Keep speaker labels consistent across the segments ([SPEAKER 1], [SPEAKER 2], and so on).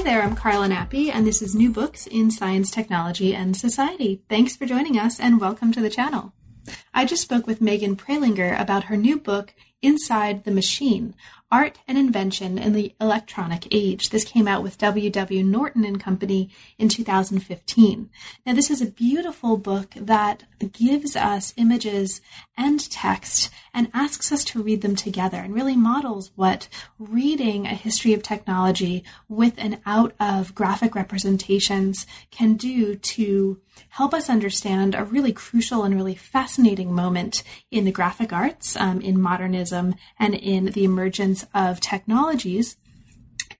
[SPEAKER 1] Hi there, I'm Carla Nappi, and this is New Books in Science, Technology, and Society. Thanks for joining us, and welcome to the channel. I just spoke with Megan Prelinger about her new book, Inside the Machine Art and Invention in the Electronic Age. This came out with W.W. Norton and Company in 2015. Now, this is a beautiful book that gives us images and text and asks us to read them together and really models what reading a history of technology with and out of graphic representations can do to help us understand a really crucial and really fascinating moment in the graphic arts, um, in modernism, and in the emergence of technologies.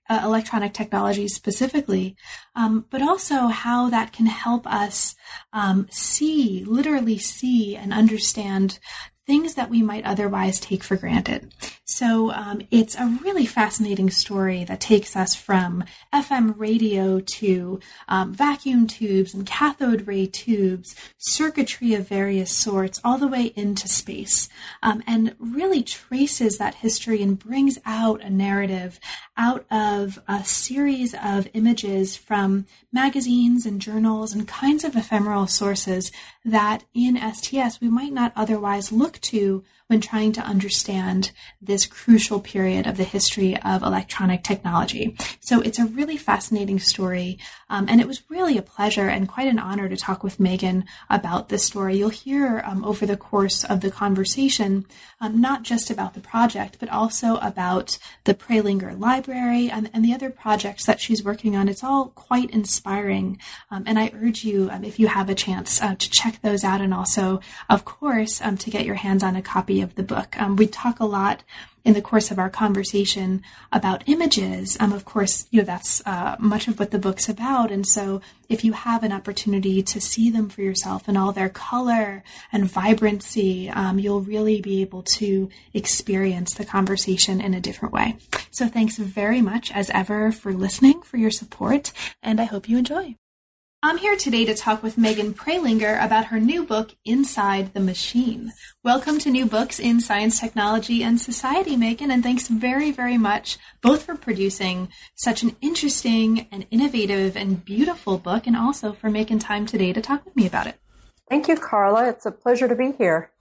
[SPEAKER 1] Uh, electronic technologies specifically, um, but also how that can help us um, see, literally see, and understand things that we might otherwise take for granted. So um, it's a really fascinating story that takes us from FM radio to um, vacuum tubes and cathode ray tubes, circuitry of various sorts, all the way into space, um, and really traces that history and brings out a narrative out of a series of images from magazines and journals and kinds of ephemeral sources that in STS we might not otherwise look to when trying to understand this crucial period of the history of electronic technology. So it's a really fascinating story, um, and it was really a pleasure and quite an honor to talk with Megan about this story. You'll hear um, over the course of the conversation um, not just about the project, but also about the Prelinger Library and, and, the other projects that she's working on. It's all quite inspiring, um, and I urge you, um, if you have a chance, uh, to check those out, and also, of course, um, to get your hands on a copy of the book. Um, we talk a lot in the course of our conversation about images. Um, of course, you know that's uh, much of what the book's about, and so if you have an opportunity to see them for yourself in all their color and vibrancy, um, you'll really be able to experience the conversation in a different way. So, thanks very much as ever for listening, for your support, and I hope you enjoy. I'm here today to talk with Megan Prelinger about her new book, Inside the Machine. Welcome to New Books in Science, Technology, and Society, Megan, and thanks very, very much both for producing such an interesting and innovative and beautiful book, and also for making time today to talk with me about it.
[SPEAKER 2] Thank you, Carla. It's a pleasure to be here.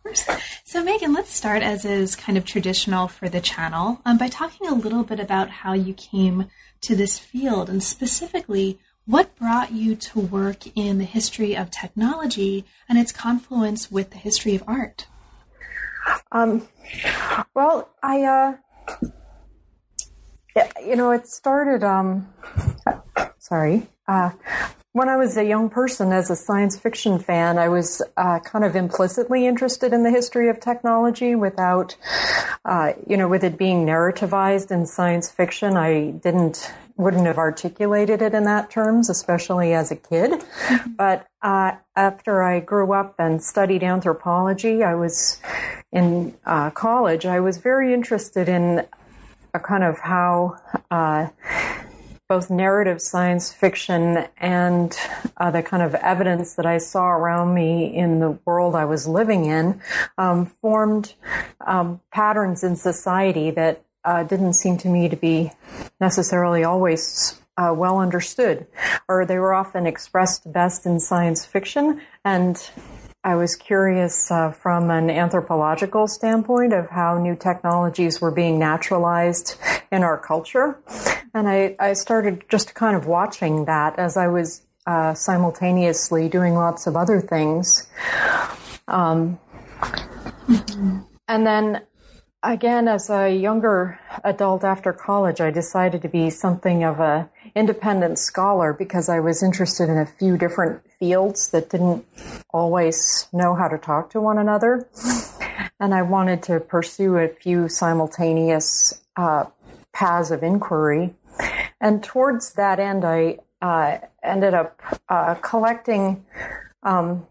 [SPEAKER 1] So, Megan, let's start as is kind of traditional for the channel um, by talking a little bit about how you came to this field and specifically what brought you to work in the history of technology and its confluence with the history of art?
[SPEAKER 2] Um, well, I, uh, you know, it started, um, sorry, uh, when I was a young person, as a science fiction fan, I was uh, kind of implicitly interested in the history of technology without, uh, you know, with it being narrativized in science fiction. I didn't wouldn't have articulated it in that terms, especially as a kid. But uh, after I grew up and studied anthropology, I was in uh, college. I was very interested in a kind of how uh, both narrative science fiction and uh, the kind of evidence that I saw around me in the world I was living in um, formed um, patterns in society that uh, didn't seem to me to be necessarily always uh, well understood, or they were often expressed best in science fiction. And I was curious uh, from an anthropological standpoint of how new technologies were being naturalized in our culture. And I, I started just kind of watching that as I was uh, simultaneously doing lots of other things. Um, and then again, as a younger adult after college, I decided to be something of a independent scholar because I was interested in a few different fields that didn't always know how to talk to one another. And I wanted to pursue a few simultaneous uh, paths of inquiry. And towards that end, I uh, ended up uh, collecting um,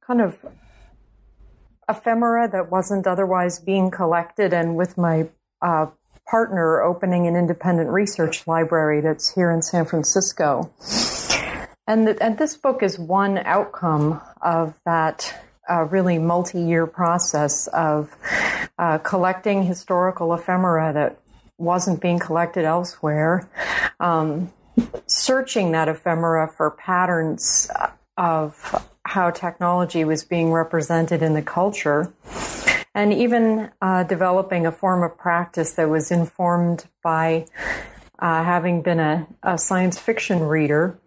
[SPEAKER 2] kind of ephemera that wasn't otherwise being collected, and with my uh, partner opening an independent research library that's here in San Francisco. And, th- and this book is one outcome of that uh, really multi year process of uh, collecting historical ephemera that wasn't being collected elsewhere, um, searching that ephemera for patterns of how technology was being represented in the culture, and even uh, developing a form of practice that was informed by uh, having been a, a, science fiction reader,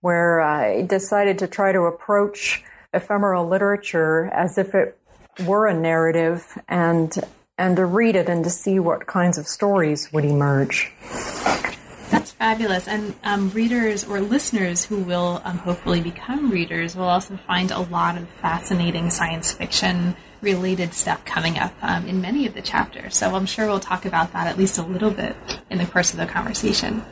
[SPEAKER 2] where I decided to try to approach ephemeral literature as if it were a narrative and and to read it and to see what kinds of stories would emerge.
[SPEAKER 1] Fabulous. And um, readers or listeners who will um, hopefully become readers will also find a lot of fascinating science fiction related stuff coming up um, in many of the chapters. So I'm sure we'll talk about that at least a little bit in the course of the conversation.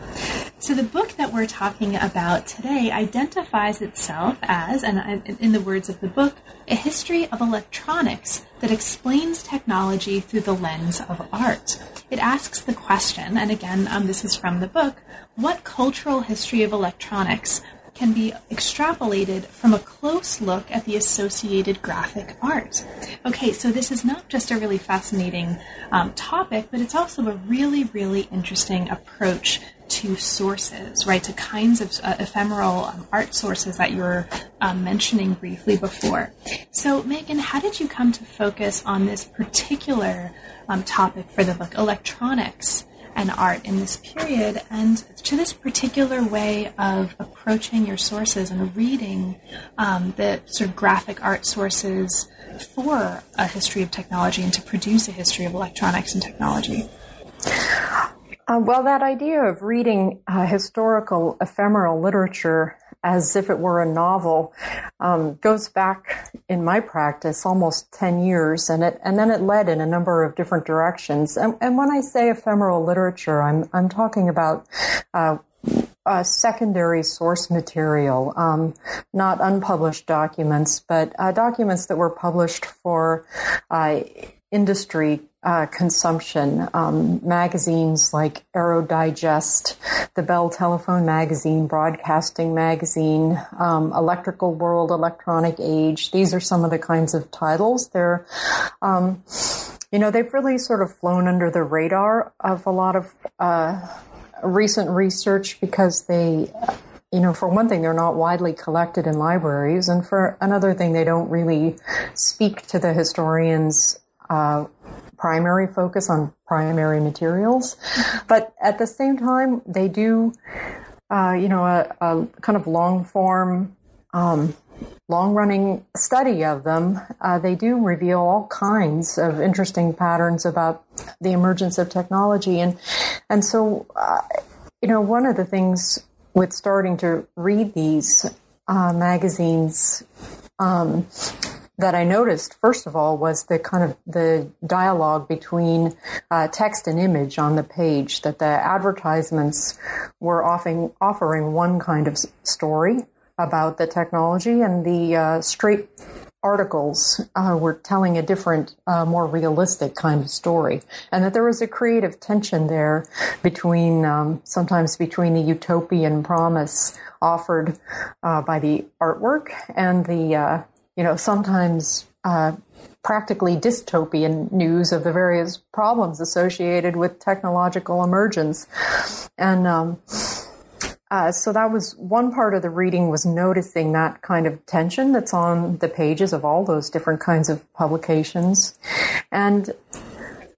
[SPEAKER 1] So the book that we're talking about today identifies itself as, and in the words of the book, a history of electronics that explains technology through the lens of art. It asks the question, and again, um, this is from the book, what cultural history of electronics can be extrapolated from a close look at the associated graphic art. Okay, so this is not just a really fascinating um, topic, but it's also a really, really interesting approach to sources, right? To kinds of uh, ephemeral um, art sources that you were um, mentioning briefly before. So, Megan, how did you come to focus on this particular um, topic for the book, electronics? And art in this period and to this particular way of approaching your sources and reading um, the sort of graphic art sources for a history of technology and to produce a history of electronics and technology?
[SPEAKER 2] Uh, well, that idea of reading uh, historical ephemeral literature as if it were a novel um, goes back in my practice almost 10 years and it and then it led in a number of different directions. And, and when i say ephemeral literature i'm i'm talking about uh, uh, secondary source material, um, not unpublished documents, but uh, documents that were published for uh, industry uh, consumption. Um, magazines like Aero Digest, the Bell Telephone Magazine, Broadcasting Magazine, um, Electrical World, Electronic Age. These are some of the kinds of titles. They're, um, you know, they've really sort of flown under the radar of a lot of uh, recent research because they you know, for one thing, they're not widely collected in libraries, and for another thing, they don't really speak to the historians uh, primary focus on primary materials. But at the same time, they do, uh, you know, a, a, kind of long form, um, long running study of them. Uh, they do reveal all kinds of interesting patterns about the emergence of technology. And, and so, uh, you know, one of the things with starting to read these uh, magazines, um, that I noticed, first of all, was the kind of the dialogue between uh, text and image on the page. That the advertisements were offering offering one kind of story about the technology, and the uh, straight articles uh, were telling a different, uh, more realistic kind of story, and that there was a creative tension there between um, sometimes between the utopian promise offered uh, by the artwork and the uh, you know, sometimes uh, practically dystopian news of the various problems associated with technological emergence. And um, uh, so that was one part of the reading was noticing that kind of tension that's on the pages of all those different kinds of publications. And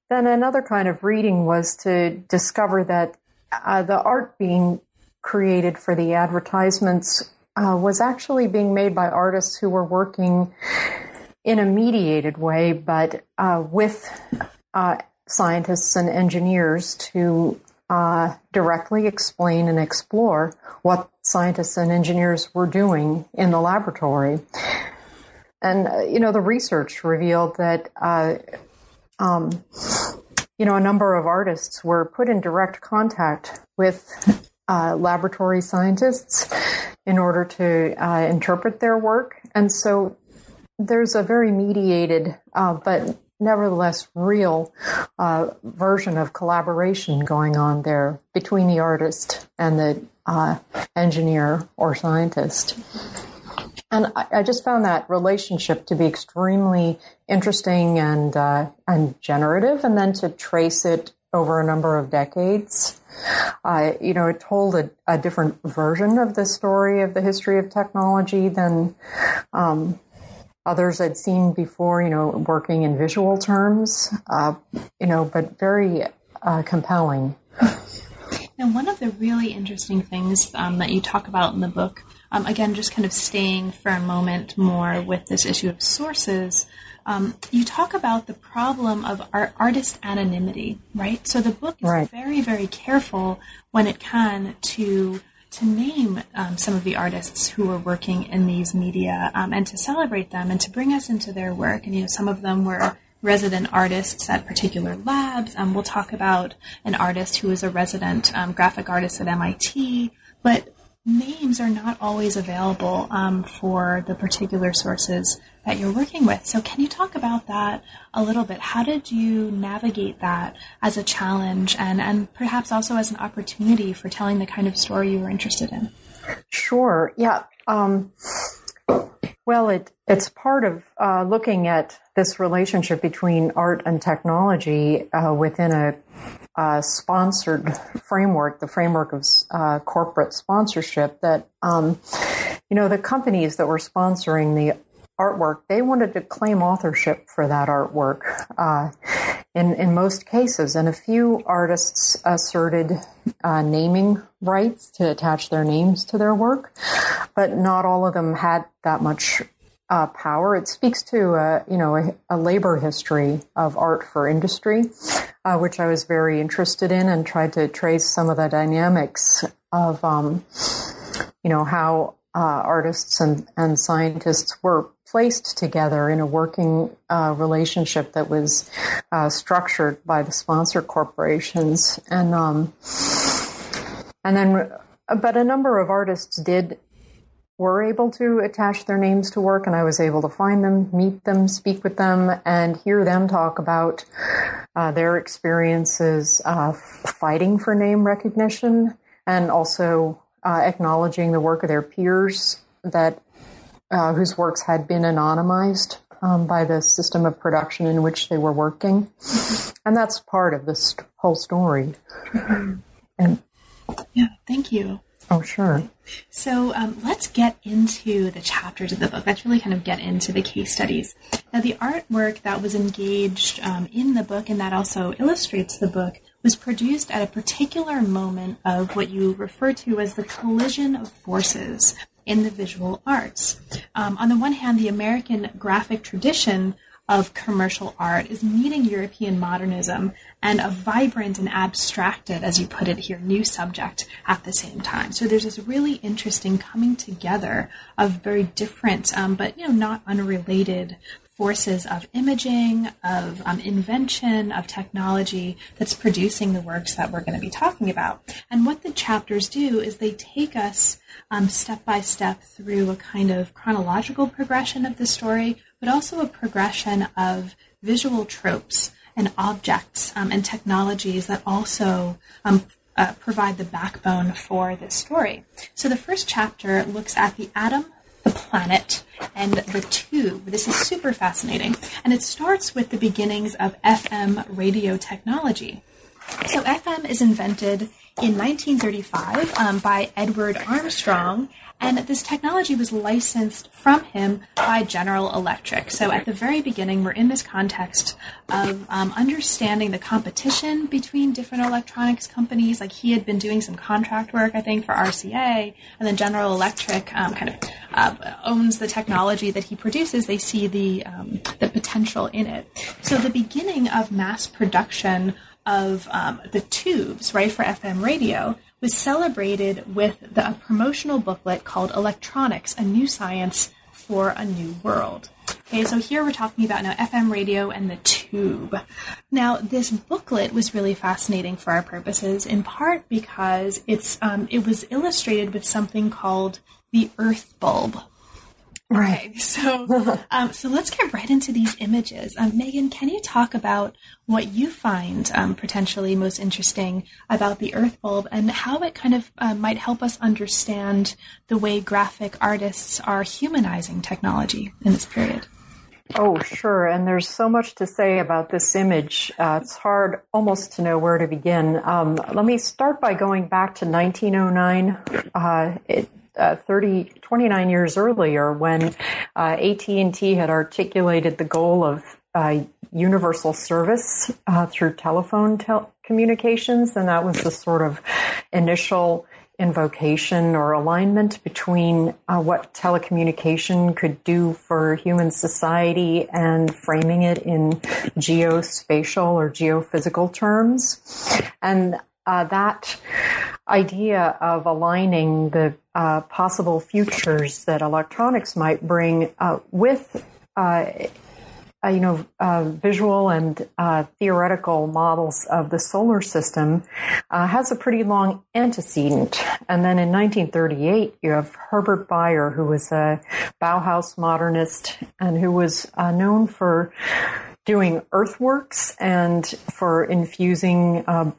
[SPEAKER 2] then another kind of reading was to discover that uh, the art being created for the advertisements uh, was actually being made by artists who were working in a mediated way, but uh, with uh, scientists and engineers to uh, directly explain and explore what scientists and engineers were doing in the laboratory. And, uh, you know, the research revealed that, uh, um, you know, a number of artists were put in direct contact with uh, laboratory scientists in order to uh, interpret their work. And so there's a very mediated, uh, but nevertheless real uh, version of collaboration going on there between the artist and the uh, engineer or scientist. And I, I, just found that relationship to be extremely interesting and uh, and generative, and then to trace it over a number of decades. You know, it told a, a, different version of the story of the history of technology than um, others I'd seen before, you know, working in visual terms, uh, you know, but very uh, compelling.
[SPEAKER 1] Now, one of the really interesting things um, that you talk about in the book, um, again, just kind of staying for a moment more with this issue of sources, um, you talk about the problem of art, artist anonymity, right? So the book is right. very, very careful when it can to to name um, some of the artists who were working in these media um, and to celebrate them and to bring us into their work. And you know, some of them were resident artists at particular labs. Um, we'll talk about an artist who was a resident um, graphic artist at MIT, but names are not always available um, for the particular sources that you're working with. So, can you talk about that a little bit? How did you navigate that as a challenge and, and perhaps also as an opportunity for telling the kind of story you were interested in?
[SPEAKER 2] Sure. Yeah. Um, well, it, it's part of uh, looking at this relationship between art and technology uh, within a, a, sponsored framework, the framework of uh, corporate sponsorship. That um, you know, the companies that were sponsoring the artwork, they wanted to claim authorship for that artwork uh, in, in most cases. And a few artists asserted uh, naming rights to attach their names to their work, but not all of them had that much uh, power. It speaks to a, you know a, a labor history of art for industry, uh, which I was very interested in and tried to trace some of the dynamics of um, you know how uh, artists and, and scientists were placed together in a working uh, relationship that was uh, structured by the sponsor corporations, and um, and then, but a number of artists did were able to attach their names to work, and I was able to find them, meet them, speak with them, and hear them talk about uh, their experiences uh, fighting for name recognition, and also uh, acknowledging the work of their peers that uh, whose works had been anonymized um, by the system of production in which they were working, and that's part of this whole story.
[SPEAKER 1] Mm-hmm. And yeah, thank you.
[SPEAKER 2] Oh, sure.
[SPEAKER 1] So um, let's get into the chapters of the book. Let's really kind of get into the case studies. Now, the artwork that was engaged um, in the book and that also illustrates the book was produced at a particular moment of what you refer to as the collision of forces in the visual arts. Um, on the one hand, the American graphic tradition of commercial art is meeting European modernism and a vibrant and abstracted, as you put it here, new subject at the same time. So there's this really interesting coming together of very different, um, but you know, not unrelated forces of imaging, of um, invention, of technology that's producing the works that we're going to be talking about. And what the chapters do is they take us um, step by step through a kind of chronological progression of the story, but also a progression of visual tropes and objects um, and technologies that also um, uh, provide the backbone for this story. So the first chapter looks at the atom the planet, and the tube. This is super fascinating. And it starts with the beginnings of FM radio technology. So, FM is invented in 1935 um, by Edward Armstrong, and this technology was licensed from him by General Electric. So at the very beginning, we're in this context of um, understanding the competition between different electronics companies. Like he had been doing some contract work, I think, for RCA, and then General Electric um, kind of uh, owns the technology that he produces. They see the um, the potential in it. So the beginning of mass production of um, the tubes, right, for FM radio was celebrated with the, a promotional booklet called Electronics, A New Science for a New World. Okay, so here we're talking about now FM radio and the tube. Now, this booklet was really fascinating for our purposes, in part because it's um, it was illustrated with something called the Earth bulb.
[SPEAKER 2] Right.
[SPEAKER 1] Okay, so um, so let's get right into these images. Um, Megan, can you talk about what you find um, potentially most interesting about the Earth bulb and how it kind of uh, might help us understand the way graphic artists are humanizing technology in this period?
[SPEAKER 2] Oh, sure. And there's so much to say about this image. Uh, it's hard almost to know where to begin. Um, let me start by going back to 1909. Uh, it, uh, 30, 29 years earlier when uh, AT&T had articulated the goal of uh, universal service uh, through telephone tel- communications, and that was the sort of initial invocation or alignment between uh, what telecommunication could do for human society and framing it in geospatial or geophysical terms. And uh, that idea of aligning the uh, possible futures that electronics might bring uh, with uh, uh, you know, uh, visual and uh, theoretical models of the solar system has a pretty long antecedent. And then in 1938, you have Herbert Bayer, who was a Bauhaus modernist and who was known for doing earthworks and for infusing uh,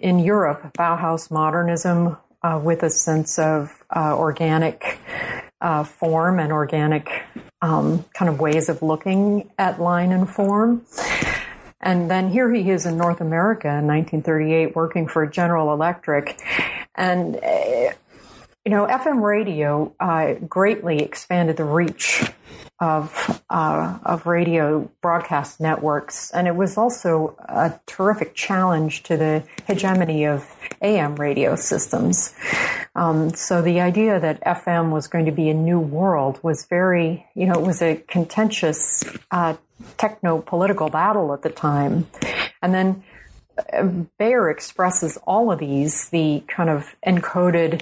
[SPEAKER 2] in Europe Bauhaus modernism with a sense of organic form and organic um, kind of ways of looking at line and form. And then here he is in North America in 1938 working for General Electric. And, uh, you know, FM radio uh, greatly expanded the reach of uh, of radio broadcast networks, and it was also a terrific challenge to the hegemony of AM radio systems. Um, so the idea that FM was going to be a new world was very, you know, it was a contentious uh, techno political battle at the time, and then. Uh, Bayer expresses all of these, the kind of encoded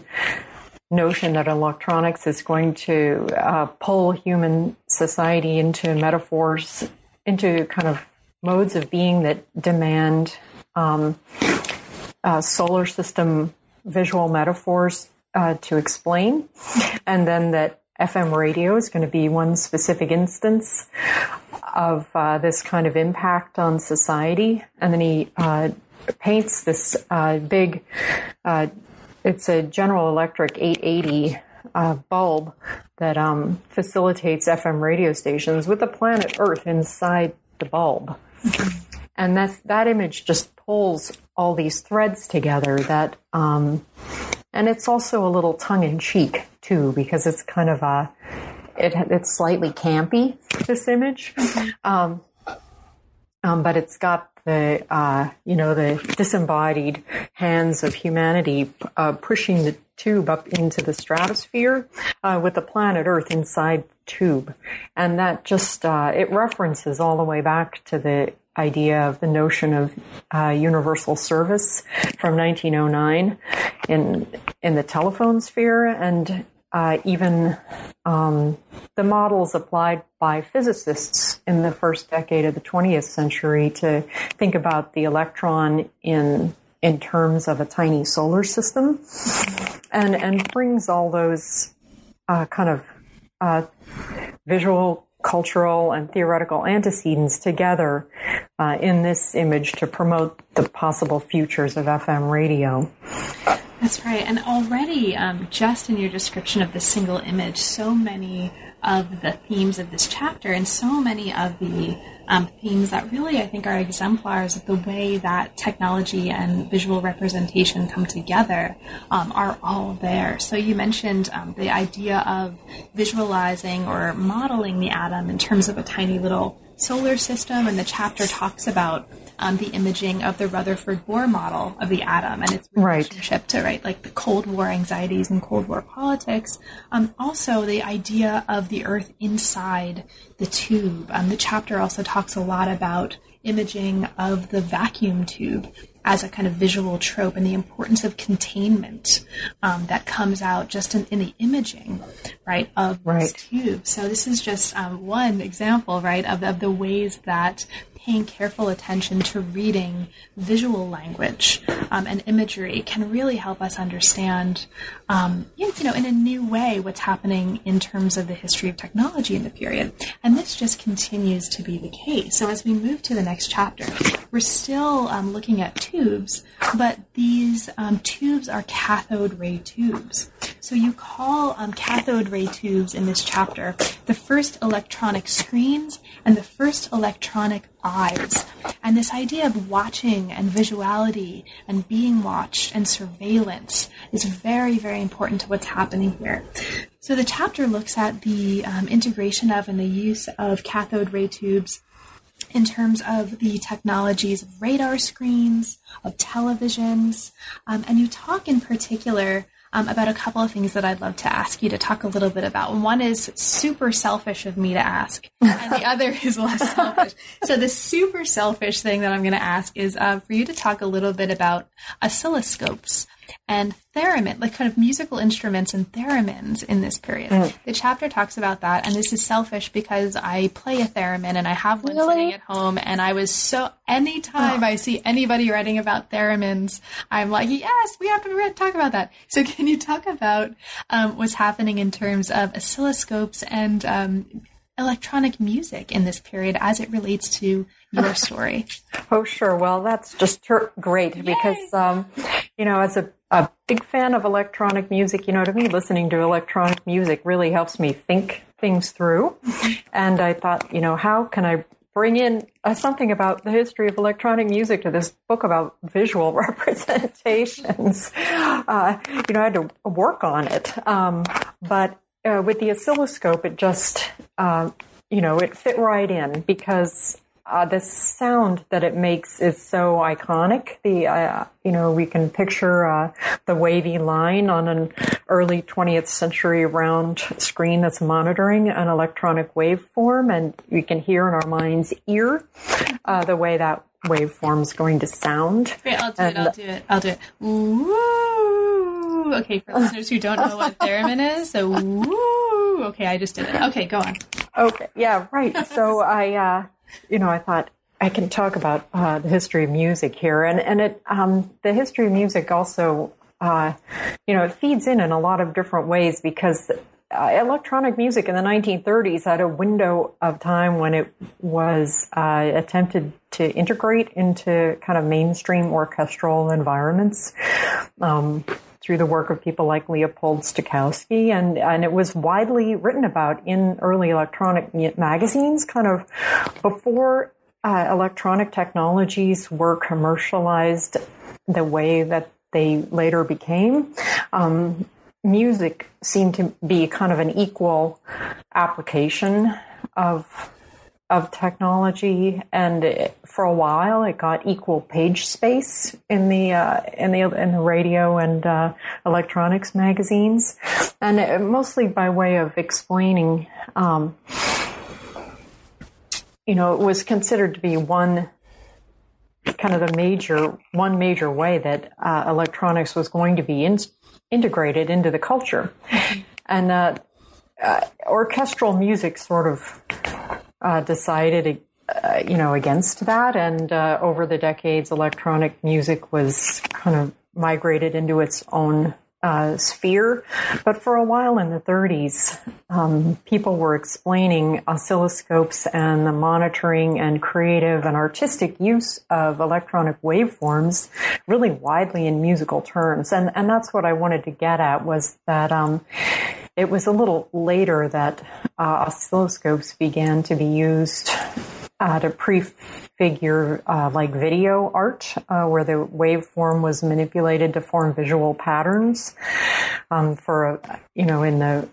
[SPEAKER 2] notion that electronics is going to uh, pull human society into metaphors, into kind of modes of being that demand um, uh, solar system visual metaphors uh, to explain, and then that FM radio is going to be one specific instance of uh, this kind of impact on society, and then he uh, paints this uh, big it's a General Electric 880 uh, bulb that um, facilitates FM radio stations with the planet Earth inside the bulb. And that's, that image just pulls all these threads together that, um, and it's also a little tongue in cheek too, because it's kind of a, it, it's slightly campy, this image. Mm-hmm. Um, um, but it's got the uh, you know the disembodied hands of humanity uh, pushing the tube up into the stratosphere uh, with the planet Earth inside the tube, and that just uh, it references all the way back to the idea of the notion of uh, universal service from 1909 in in the telephone sphere. And uh, even um, the models applied by physicists in the first decade of the 20th century to think about the electron in in terms of a tiny solar system, and and brings all those uh, kind of uh, visual, cultural, and theoretical antecedents together uh, in this image to promote the possible futures of FM radio.
[SPEAKER 1] That's right. And already, um, just in your description of the single image, so many of the themes of this chapter and so many of the um, themes that really I think are exemplars of the way that technology and visual representation come together um, are all there. So you mentioned um, the idea of visualizing or modeling the atom in terms of a tiny little solar system, and the chapter talks about um, the imaging of the Rutherford Bohr model of the atom and its relationship right. to right like the Cold War anxieties and Cold War politics. Um, also, the idea of the Earth inside the tube. Um, the chapter also talks a lot about imaging of the vacuum tube as a kind of visual trope and the importance of containment um, that comes out just in, in, the imaging, right, of right. this tube. So this is just um, one example, right, of, of the ways that paying careful attention to reading visual language um, and imagery can really help us understand, um, you know, in a new way what's happening in terms of the history of technology in the period. And this just continues to be the case. So as we move to the next chapter, we're still um, looking at tubes, but these um, tubes are cathode ray tubes. So you call um, cathode ray tubes in this chapter the first electronic screens and the first electronic eyes. And this idea of watching and visuality and being watched and surveillance is very, very important to what's happening here. So the chapter looks at the um, integration of and the use of cathode ray tubes in terms of the technologies of radar screens, of televisions, um, and you talk in particular um, about a couple of things that I'd love to ask you to talk a little bit about. One is super selfish of me to ask, and the other is less selfish. So the super selfish thing that I'm going to ask is uh, for you to talk a little bit about oscilloscopes and theremin, like kind of musical instruments and theremins in this period. Mm. The chapter talks about that, and this is selfish because I play a theremin and I have one really? sitting at home, and I was so anytime oh. I see anybody writing about theremins, I'm like, yes, we have to talk about that. So can you talk about um, what's happening in terms of oscilloscopes and um, electronic music in this period as it relates to your story?
[SPEAKER 2] oh, sure. Well, that's just great Yay. because, um, you know, as a, a big fan of electronic music, you know, to me, listening to electronic music really helps me think things through. And I thought, you know, how can I bring in uh, something about the history of electronic music to this book about visual representations. Uh, you know, I had to work on it. Um, but uh, with the oscilloscope, it just, uh, you know, it fit right in because uh, the sound that it makes is so iconic. The uh, you know we can picture uh, the wavy line on an early 20th century round screen that's monitoring an electronic waveform, and we can hear in our mind's ear uh, the way that waveform is going to sound.
[SPEAKER 1] Great, I'll do and, it. I'll do it. I'll do it. Woo! Okay, for listeners who don't know what theremin is, so woo! Okay, I just did it. Okay, go on.
[SPEAKER 2] Okay, yeah, right. So I uh, you know, I thought I can talk about uh, the history of music here, and and it um, the history of music also, uh, you know, it feeds in in a lot of different ways because. Uh, electronic music in the 1930s had a window of time when it was uh, attempted to integrate into kind of mainstream orchestral environments. Um, through the work of people like Leopold Stokowski, and, and it was widely written about in early electronic magazines, kind of before uh, electronic technologies were commercialized the way that they later became. Um, music seemed to be kind of an equal application of of technology, and for a while it got equal page space in the uh, in the in the radio and uh, electronics magazines, and mostly by way of explaining. Um, you know, it was considered to be one kind of the major one major way that uh, electronics was going to be in, integrated into the culture, and uh, uh, orchestral music sort of uh, decided, uh, you know, against that. And uh, over the decades, electronic music was kind of migrated into its own uh, sphere. But for a while in the 30s, um, people were explaining oscilloscopes and the monitoring and creative and artistic use of electronic waveforms really widely in musical terms. And, and that's what I wanted to get at was that um, it was a little later that uh, oscilloscopes began to be used uh, to prefigure uh, like video art, uh, where the waveform was manipulated to form visual patterns um, for you know in the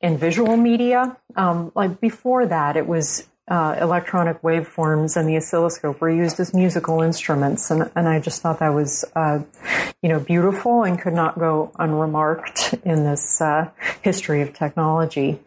[SPEAKER 2] in visual media. Um, like before that, it was uh, electronic waveforms and the oscilloscope were used as musical instruments, and, and I just thought that was, uh, you know, beautiful and could not go unremarked in this uh, history of technology.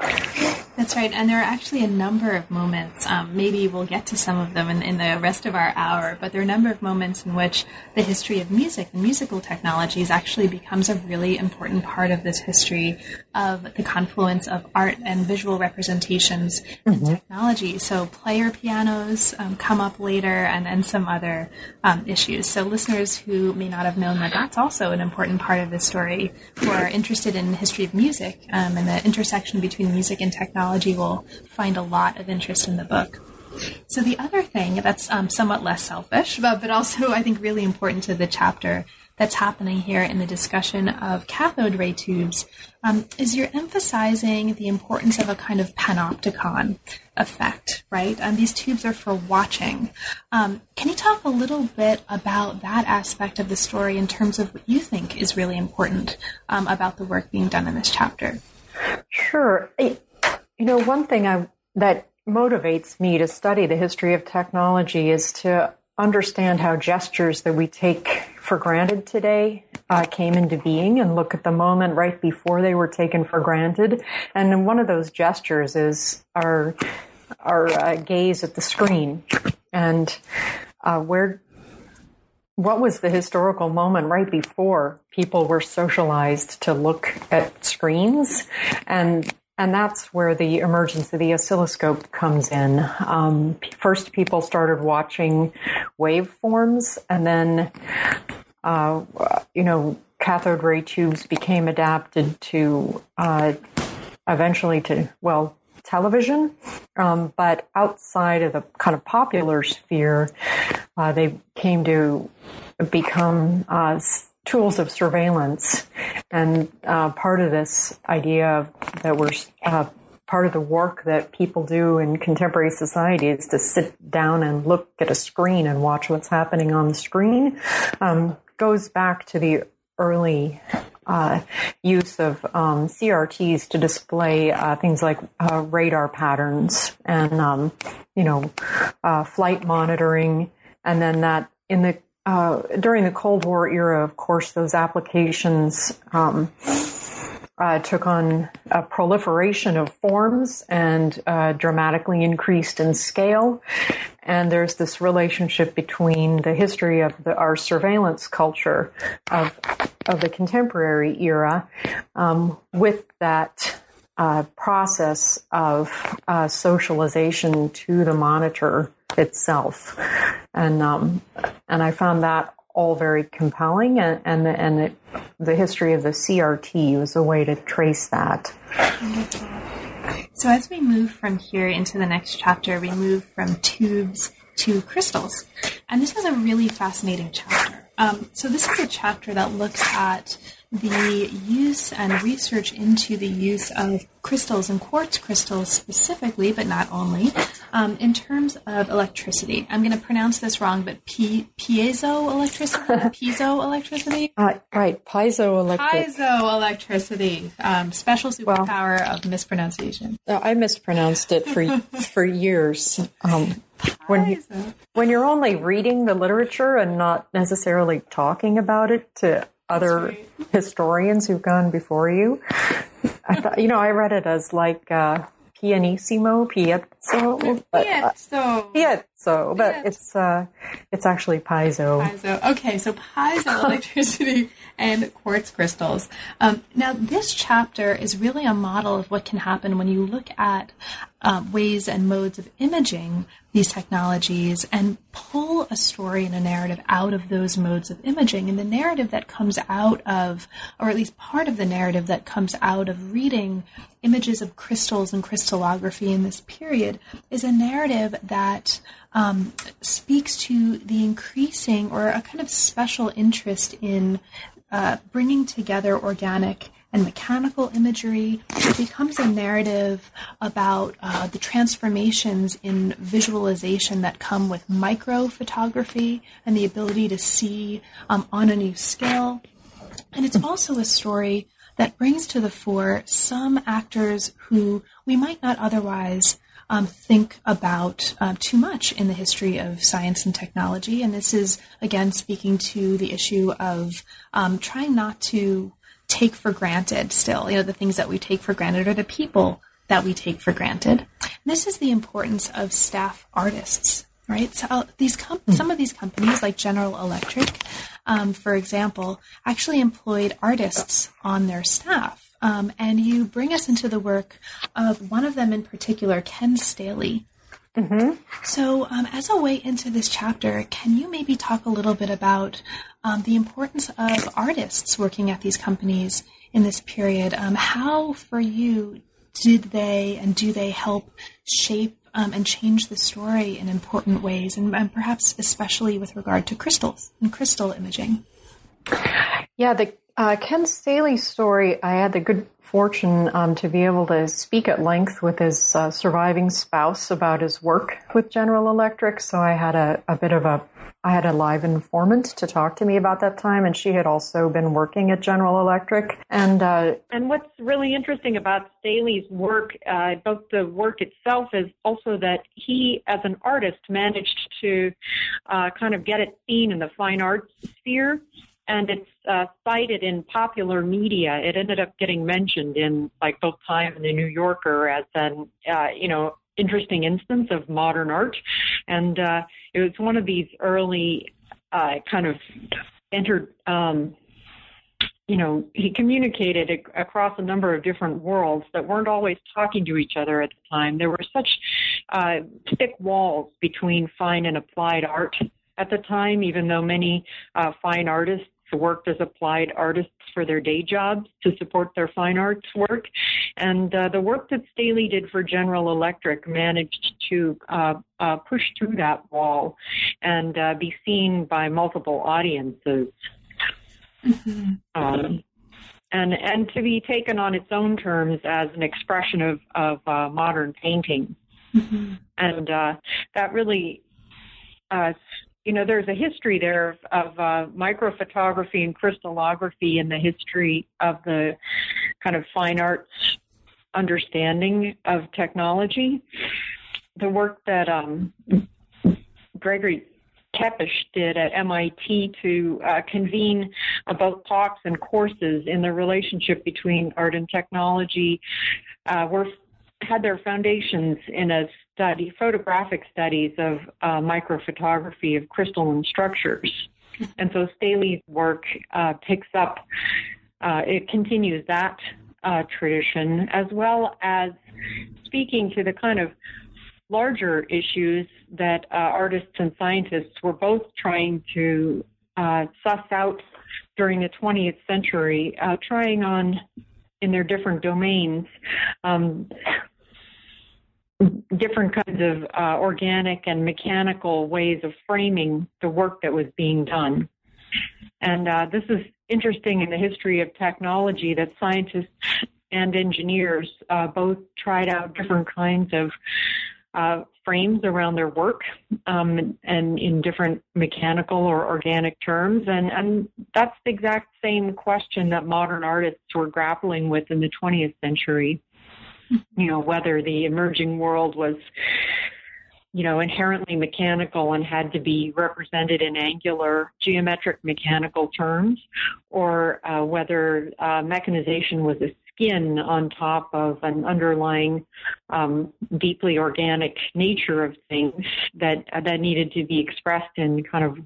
[SPEAKER 1] That's right. And there are actually a number of moments, um, maybe we'll get to some of them in, in, the rest of our hour, but there are a number of moments in which the history of music and musical technologies actually becomes a really important part of this history of the confluence of art and visual representations and mm-hmm. technology. So player pianos um, come up later and, and some other um, issues. So listeners who may not have known that that's also an important part of this story who are interested in the history of music um, and the intersection between music and technology will find a lot of interest in the book. So the other thing that's um, somewhat less selfish, but, but also I think really important to the chapter that's happening here in the discussion of cathode ray tubes um, is you're emphasizing the importance of a kind of panopticon effect, right? And these tubes are for watching. Um, can you talk a little bit about that aspect of the story in terms of what you think is really important um, about the work being done in this chapter?
[SPEAKER 2] Sure. You know, one thing I, that motivates me to study the history of technology is to understand how gestures that we take for granted today uh, came into being and look at the moment right before they were taken for granted. And one of those gestures is our our uh, gaze at the screen and uh, where what was the historical moment right before people were socialized to look at screens and and that's where the emergence of the oscilloscope comes in. Um, first, people started watching waveforms, and then, uh, you know, cathode ray tubes became adapted to uh, eventually to, well, television. Um, but outside of the kind of popular sphere, uh, they came to become uh, tools of surveillance. And uh, part of this idea that we're uh, part of the work that people do in contemporary society is to sit down and look at a screen and watch what's happening on the screen um, goes back to the early uh, use of um, CRTs to display uh, things like uh, radar patterns and um, you know uh, flight monitoring, and then that in the uh, during the Cold War era, of course, those applications um, uh, took on a proliferation of forms and uh, dramatically increased in scale. And there's this relationship between the history of the, our surveillance culture of of the contemporary era um, with that uh, process of uh, socialization to the monitor itself, and um, and I found that all very compelling, and and, the, and it, the history of the CRT was a way to trace that.
[SPEAKER 1] So as we move from here into the next chapter, we move from tubes to crystals, and this is a really fascinating chapter. Um, so this is a chapter that looks at the use and research into the use of crystals and quartz crystals specifically, but not only, um, in terms of electricity. I'm going to pronounce this wrong, but p- piezo electricity, piezo electricity,
[SPEAKER 2] uh, right? Piezoelectric,
[SPEAKER 1] piezoelectricity, um, special superpower well, of mispronunciation.
[SPEAKER 2] I mispronounced it for for years. Um, when you, when you're only reading the literature and not necessarily talking about it to other right. historians who've gone before you. I thought, you know, I read it as like uh, pianissimo, piezzo,
[SPEAKER 1] but, uh, piezzo,
[SPEAKER 2] piezzo, but piezzo. it's uh, it's actually piezo.
[SPEAKER 1] Piezo. Okay, so piezo electricity and quartz crystals. Um, now, this chapter is really a model of what can happen when you look at uh, ways and modes of imaging these technologies and pull a story and a narrative out of those modes of imaging. And the narrative that comes out of, or at least part of the narrative that comes out of reading images of crystals and crystallography in this period is a narrative that um, speaks to the increasing or a kind of special interest in uh, bringing together organic and mechanical imagery. It becomes a narrative about uh, the transformations in visualization that come with micro photography and the ability to see um, on a new scale. And it's also a story that brings to the fore some actors who we might not otherwise um, think about uh, too much in the history of science and technology. And this is, again, speaking to the issue of um, trying not to take for granted still. You know, the things that we take for granted are the people that we take for granted. This is the importance of staff artists right? So uh, these com- mm. some of these companies, like General Electric, um, for example, actually employed artists on their staff. Um, and you bring us into the work of one of them in particular, Ken Staley. Mm-hmm. So, um, as a way into this chapter, can you maybe talk a little bit about um, the importance of artists working at these companies in this period? Um, how, for you, did they and do they help shape um, and change the story in important ways, and, and, perhaps especially with regard to crystals and crystal imaging?
[SPEAKER 3] Yeah, the uh, Ken Staley's story, I had the good fortune um, to be able to speak at length with his uh, surviving spouse about his work with General Electric. So I had a, a bit of a I had a live informant to talk to me about that time, and she had also been working at General Electric. And uh,
[SPEAKER 2] and what's really interesting about Staley's work, uh, both the work itself, is also that he, as an artist, managed to uh, kind of get it seen in the fine arts sphere and it's uh, cited in popular media. It ended up getting mentioned in like both Time and the New Yorker as an uh, you know interesting instance of modern art, and uh, it was one of these early uh, kind of entered. Um, you know, he communicated across a number of different worlds that weren't always talking to each other at the time. There were such uh, thick walls between fine and applied art at the time, even though many uh, fine artists worked as applied artists for their day jobs to support their fine arts work. And uh, the work that Staley did for General Electric managed to uh, uh, push through that wall and uh, be seen by multiple audiences. Mm-hmm. Um, and, and to be taken on its own terms as an expression of, of uh, modern painting. Mm-hmm. And uh, that really you know, there's a history there of, of uh, microphotography and crystallography in the history of the kind of fine arts understanding of technology. The work that um, Gyorgy Kepes did at MIT to uh, convene about talks and courses in the relationship between art and technology uh, were had their foundations in a study, photographic studies of uh, microphotography of crystalline structures. And so Staley's work uh, picks up, uh, it continues that uh, tradition, as well as speaking to the kind of larger issues that uh, artists and scientists were both trying to uh, suss out during the 20th century, trying on in their different domains. Um, different kinds of uh, organic and mechanical ways of framing the work that was being done. And uh, this is interesting in the history of technology that scientists and engineers uh, both tried out different kinds of uh, frames around their work um, and in different mechanical or organic terms. And, and that's the exact same question that modern artists were grappling with in the 20th century you know, whether the emerging world was, you know, inherently mechanical and had to be represented in angular geometric mechanical terms, or uh, whether uh, mechanization was a skin on top of an underlying um, deeply organic nature of things that uh, that needed to be expressed in kind of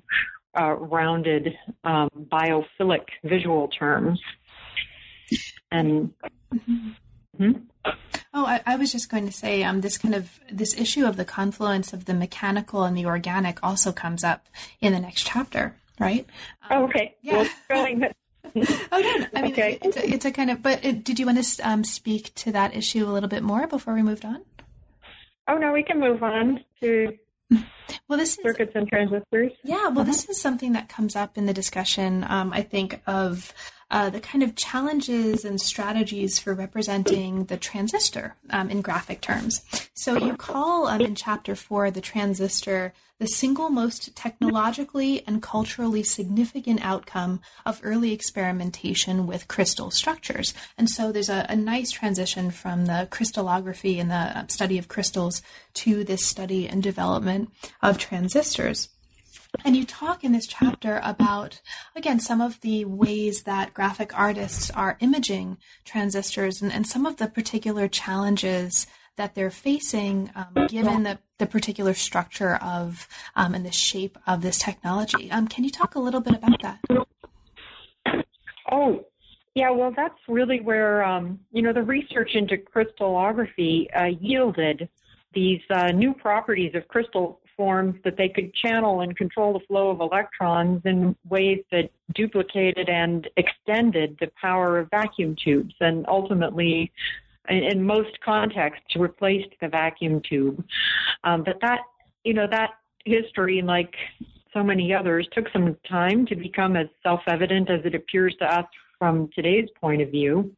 [SPEAKER 2] uh, rounded um, biophilic visual terms. And mm-hmm.
[SPEAKER 1] Hmm? Oh, I, I, was just going to say, um, this kind of this issue of the confluence of the mechanical and the organic also comes up in the next chapter, right?
[SPEAKER 2] Um, oh, okay.
[SPEAKER 1] Yeah. Well, oh, no, I mean, okay. it's, a, it's a kind of. But it, did you want to um, speak to that issue a little bit more before we moved on?
[SPEAKER 2] Oh no, we can move on to well, this circuits and transistors.
[SPEAKER 1] Yeah, well, uh-huh. this is something that comes up in the discussion. Um, I think of uh, the kind of challenges and strategies for representing the transistor um, in graphic terms. So you call um, in chapter four the transistor the single most technologically and culturally significant outcome of early experimentation with crystal structures. And so there's a, a nice transition from the crystallography and the study of crystals to this study and development of transistors. And you talk in this chapter about, again, some of the ways that graphic artists are imaging transistors and, and some of the particular challenges that they're facing um, given the, the particular structure of um, and the shape of this technology. Um, can you talk a little bit about that?
[SPEAKER 2] Oh, yeah, well, that's really where, um, you know, the research into crystallography uh, yielded these uh, new properties of crystal forms that they could channel and control the flow of electrons in ways that duplicated and extended the power of vacuum tubes and ultimately in most contexts replaced the vacuum tube. Um, but that you know that history like so many others took some time to become as self-evident as it appears to us from today's point of view.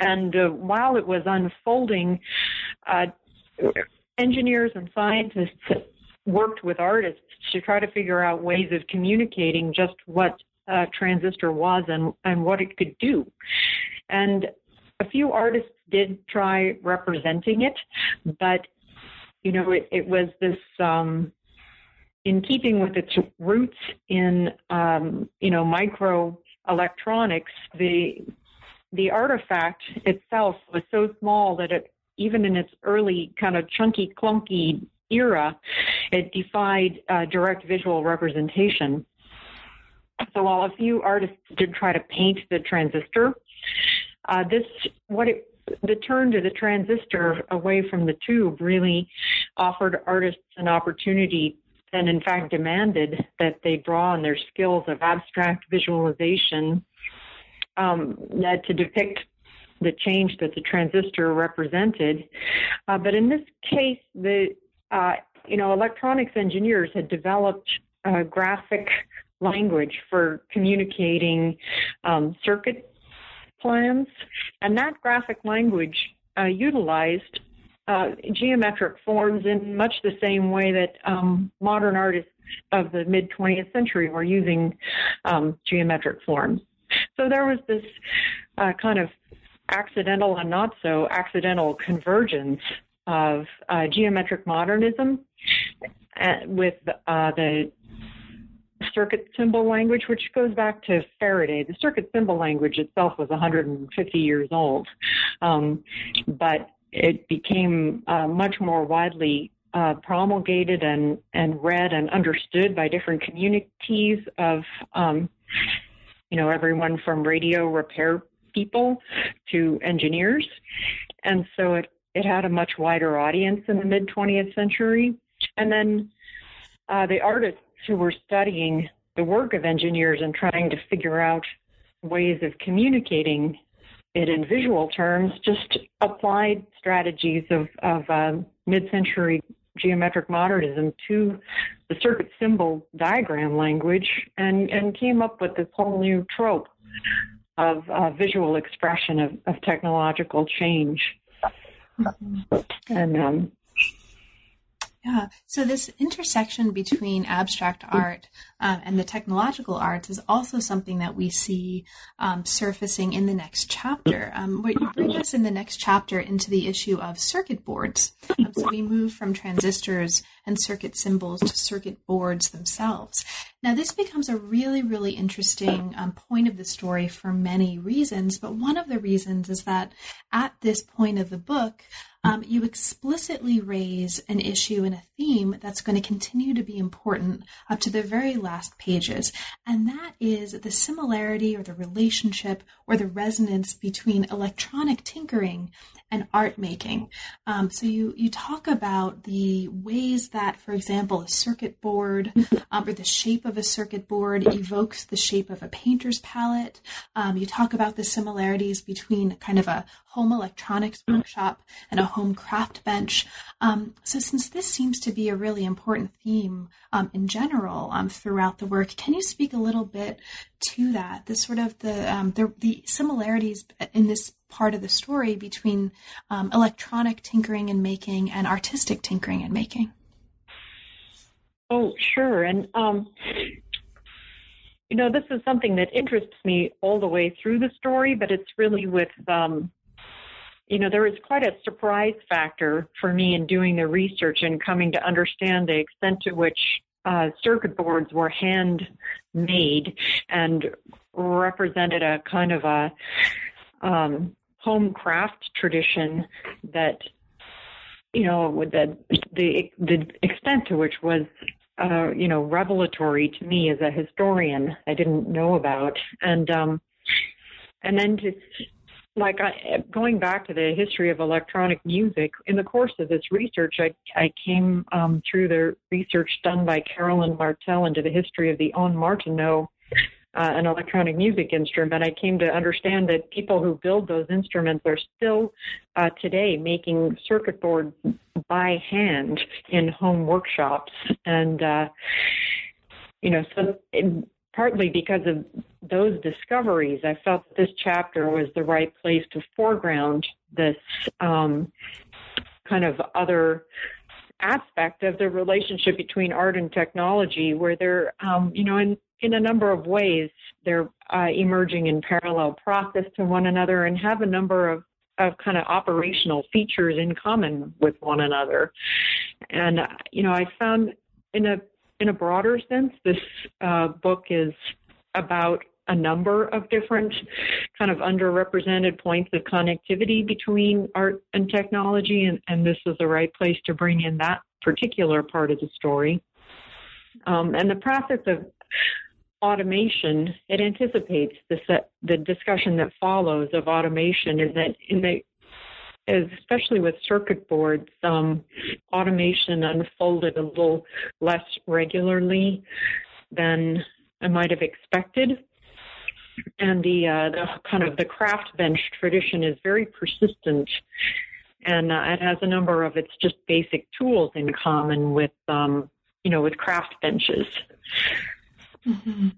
[SPEAKER 2] And uh, while it was unfolding uh, engineers and scientists worked with artists to try to figure out ways of communicating just what a transistor was and, and what it could do. And a few artists did try representing it, but you know, it, it was this um, in keeping with its roots in um, you know microelectronics. The the artifact itself was so small that it even in its early kind of chunky clunky era, it defied uh, direct visual representation. So while a few artists did try to paint the transistor, uh, this what it the turn to the transistor away from the tube really offered artists an opportunity and in fact demanded that they draw on their skills of abstract visualization um, to depict the change that the transistor represented. Uh, but in this case, the uh, you know, electronics engineers had developed a graphic language for communicating um, circuit plans, and that graphic language uh, utilized uh, geometric forms in much the same way that um, modern artists of the mid 20th century were using um, geometric forms. So there was this uh, kind of accidental and not so accidental convergence of uh, geometric modernism uh, with uh, the circuit symbol language, which goes back to Faraday. The circuit symbol language itself was 150 years old, um, but it became uh, much more widely uh, promulgated and, and read and understood by different communities of, um, you know, everyone from radio repair people to engineers. And so it it had a much wider audience in the mid 20th century. And then uh, the artists who were studying the work of engineers and trying to figure out ways of communicating it in visual terms just applied strategies of, of uh, mid century geometric modernism to the circuit symbol diagram language and, and came up with this whole new trope of uh, visual expression of, of technological change. And um,
[SPEAKER 1] yeah. So this intersection between abstract art um, and the technological arts is also something that we see um, surfacing in the next chapter. Um, where you bring us in the next chapter into the issue of circuit boards. Um, so we move from transistors and circuit symbols to circuit boards themselves. Now, this becomes a really, really interesting um, point of the story for many reasons, but one of the reasons is that at this point of the book, um, you explicitly raise an issue and a theme that's going to continue to be important up to the very last pages. And that is the similarity or the relationship or the resonance between electronic tinkering and art making. Um, so you, you talk about the ways that, for example, a circuit board um, or the shape of a circuit board evokes the shape of a painter's palette. Um, you talk about the similarities between kind of a home electronics workshop and a home craft bench. Um, so since this seems to be a really important theme um, in general um, throughout the work, can you speak a little bit to that? The sort of the um, the, the, similarities in this part of the story between um, electronic tinkering and making and artistic tinkering and making.
[SPEAKER 2] Oh, sure, and um, you know this is something that interests me all the way through the story, but it's really with um, you know, there was quite a surprise factor for me in doing the research and coming to understand the extent to which uh, circuit boards were handmade and represented a kind of a um, home craft tradition that you know with the the extent to which was uh, you know revelatory to me as a historian I didn't know about. And um and then to like I, going back to the history of electronic music, in the course of this research, I, I came um, through the research done by Carolyn Martel into the history of the ondes Martenot, uh, an electronic music instrument. I came to understand that people who build those instruments are still uh, today making circuit boards by hand in home workshops, and uh, you know, so. It, partly because of those discoveries, I felt that this chapter was the right place to foreground this um, kind of other aspect of the relationship between art and technology, where they're, um, you know, in, in a number of ways, they're uh, emerging in parallel process to one another and have a number of of kind of operational features in common with one another. And, you know, I found in a in a broader sense, this uh, book is about a number of different kind of underrepresented points of connectivity between art and technology, and, and this is the right place to bring in that particular part of the story. Um, and the process of automation, it anticipates the, set, the discussion that follows of automation in that in the especially with circuit boards, um, automation unfolded a little less regularly than I might have expected. And the, uh, the kind of the craft bench tradition is very persistent, and uh, it has a number of its just basic tools in common with, um, you know, with craft benches.
[SPEAKER 1] Mm-hmm.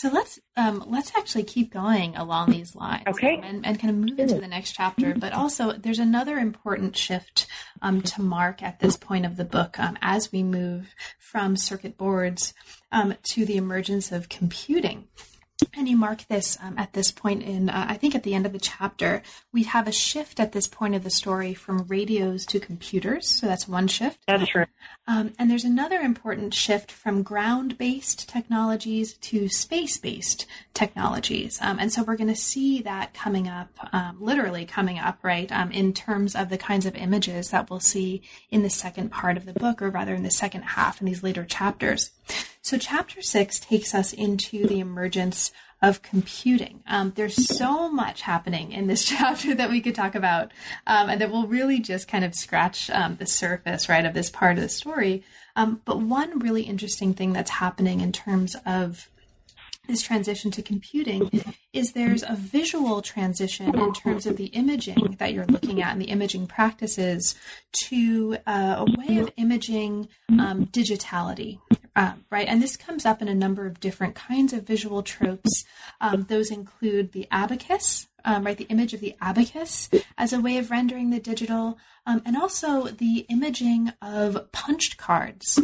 [SPEAKER 1] So let's um, let's actually keep going along these lines,
[SPEAKER 2] okay,
[SPEAKER 1] um, and, and, kind of move into the next chapter. But also, there's another important shift um, to mark at this point of the book um, as we move from circuit boards um, to the emergence of computing. And you mark this um, at this point in, uh, I think at the end of the chapter, we have a shift at this point of the story from radios to computers. So that's one shift.
[SPEAKER 2] That's right.
[SPEAKER 1] Um, and there's another important shift from ground based technologies to space based technologies. Um, and so we're going to see that coming up, um, literally coming up, right, um, in terms of the kinds of images that we'll see in the second part of the book, or rather in the second half in these later chapters. So, chapter six takes us into the emergence of computing. Um, there's so much happening in this chapter that we could talk about, um, and that will really just kind of scratch um, the surface, right, of this part of the story. Um, but one really interesting thing that's happening in terms of this transition to computing is there's a visual transition in terms of the imaging that you're looking at and the imaging practices to uh, a way of imaging um, digitality, um, right? And this comes up in a number of different kinds of visual tropes. Um, those include the abacus, um, right? The image of the abacus as a way of rendering the digital, um, and also the imaging of punched cards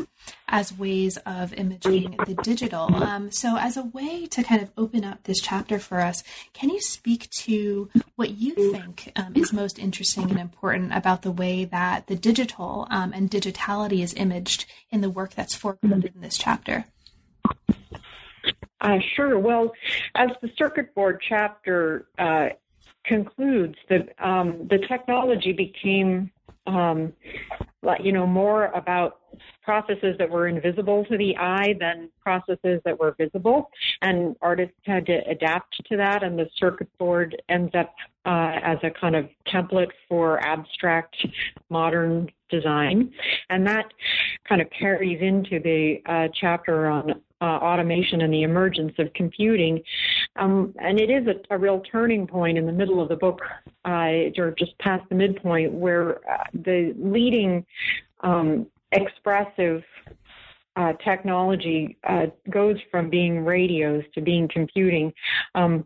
[SPEAKER 1] as ways of imaging the digital. Um, so, as a way to kind of open up this chapter for us, can you speak to what you think um, is most interesting and important about the way that the digital um, and digitality is imaged in the work that's foregrounded in this chapter?
[SPEAKER 2] Uh, sure. Well, as the circuit board chapter uh, concludes, the um, the technology became, um, you know, more about processes that were invisible to the eye than processes that were visible, and artists had to adapt to that. And the circuit board ends up uh, as a kind of template for abstract modern design, and that kind of carries into the uh, chapter on uh, automation and the emergence of computing. Um, and it is a, a, real turning point in the middle of the book, uh, or just past the midpoint, where uh, the leading um, expressive uh, technology uh, goes from being radios to being computing. Um,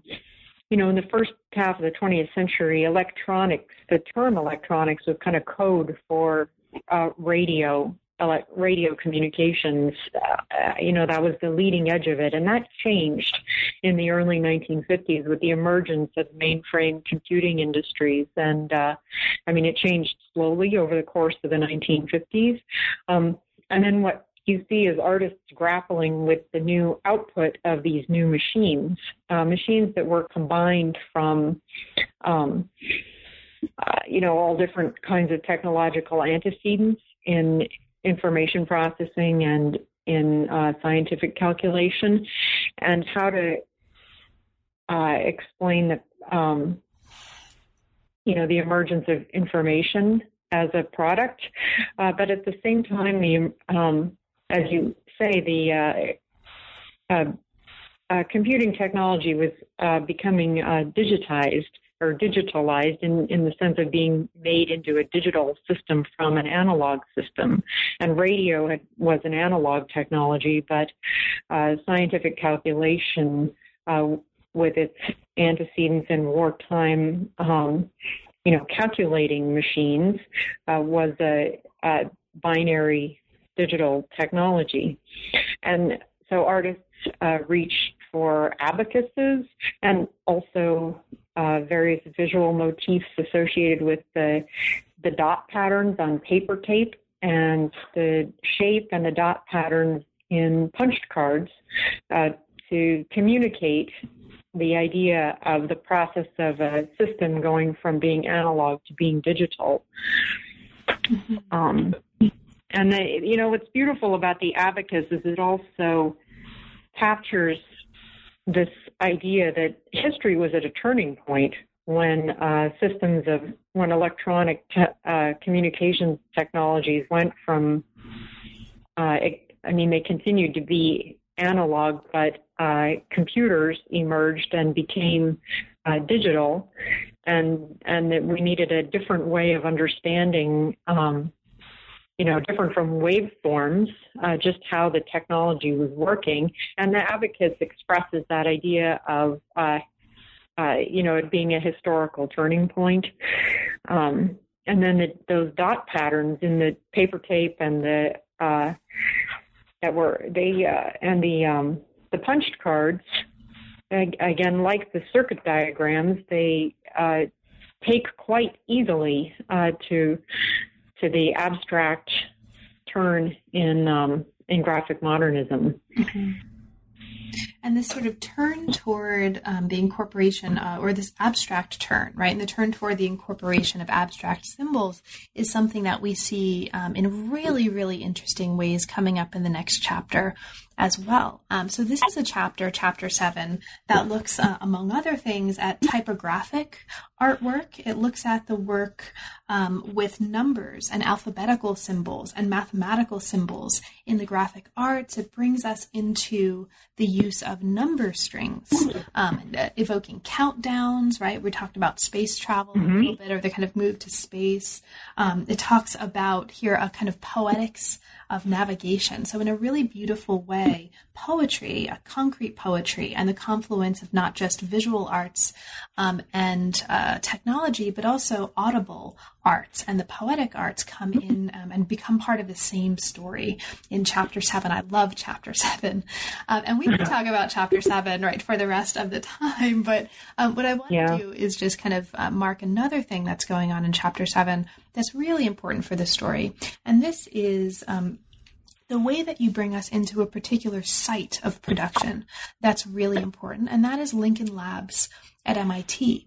[SPEAKER 2] you know, in the first half of the 20th century, electronics, the term electronics was kind of code for uh, radio radio communications, uh, you know, that was the leading edge of it. And that changed in the early 1950s with the emergence of mainframe computing industries. And, uh, I mean, it changed slowly over the course of the 1950s. Um, and then what you see as artists grappling with the new output of these new machines, uh, machines that were combined from, um, uh, you know, all different kinds of technological antecedents in information processing and in uh, scientific calculation, and how to uh, explain the, um, you know, the emergence of information as a product, uh, but at the same time, the um, as you say, the uh, uh, uh computing technology was uh, becoming uh, digitized or digitalized in, in the sense of being made into a digital system from an analog system. And radio had, was an analog technology, but scientific calculation with its antecedents in wartime um, you know, calculating machines uh, was a, a, binary digital technology. And so artists uh, reached for abacuses and also uh, various visual motifs associated with the, the dot patterns on paper tape and the shape and the dot patterns in punched cards uh, to communicate the idea of the process of a system going from being analog to being digital. Mm-hmm. Um, and the, you know what's beautiful about the abacus is it also captures this idea that history was at a turning point when uh, systems of when electronic te- uh, communications technologies went from uh, I mean they continued to be analog, but uh, computers emerged and became uh, digital, and and that we needed a different way of understanding, um, you know, different from waveforms, uh, just how the technology was working. And the abacus expresses that idea of, uh, uh, you know, it being a historical turning point. Um, and then the, those dot patterns in the paper tape and the uh, that were they uh, and the um, the punched cards again like the circuit diagrams they uh, take quite easily to to the abstract turn in um, in graphic modernism.
[SPEAKER 1] Mm-hmm. And this sort of turn toward um, the incorporation uh, or this abstract turn right? And the turn toward the incorporation of abstract symbols is something that we see um, in really really interesting ways coming up in the next chapter as well. Um, so this is a chapter, chapter seven, that looks, uh, among other things, at typographic artwork. It looks at the work um, with numbers and alphabetical symbols and mathematical symbols in the graphic arts. It brings us into the use of number strings, um, uh, evoking countdowns. Right, we talked about space travel mm-hmm. a little bit, or the kind of move to space. Um, it talks about here a kind of poetics of navigation. So, in a really beautiful way, poetry, a concrete poetry, and the confluence of not just visual arts um, and uh, technology, but also audible arts and the poetic arts come in um, and become part of the same story in chapter seven. I love chapter seven. Um, and we can talk about chapter seven, right, for the rest of the time. But um, what I want yeah. to do is just kind of uh, mark another thing that's going on in chapter seven that's really important for the story. And this is um, the way that you bring us into a particular site of production that's really important, and that is Lincoln Labs at MIT.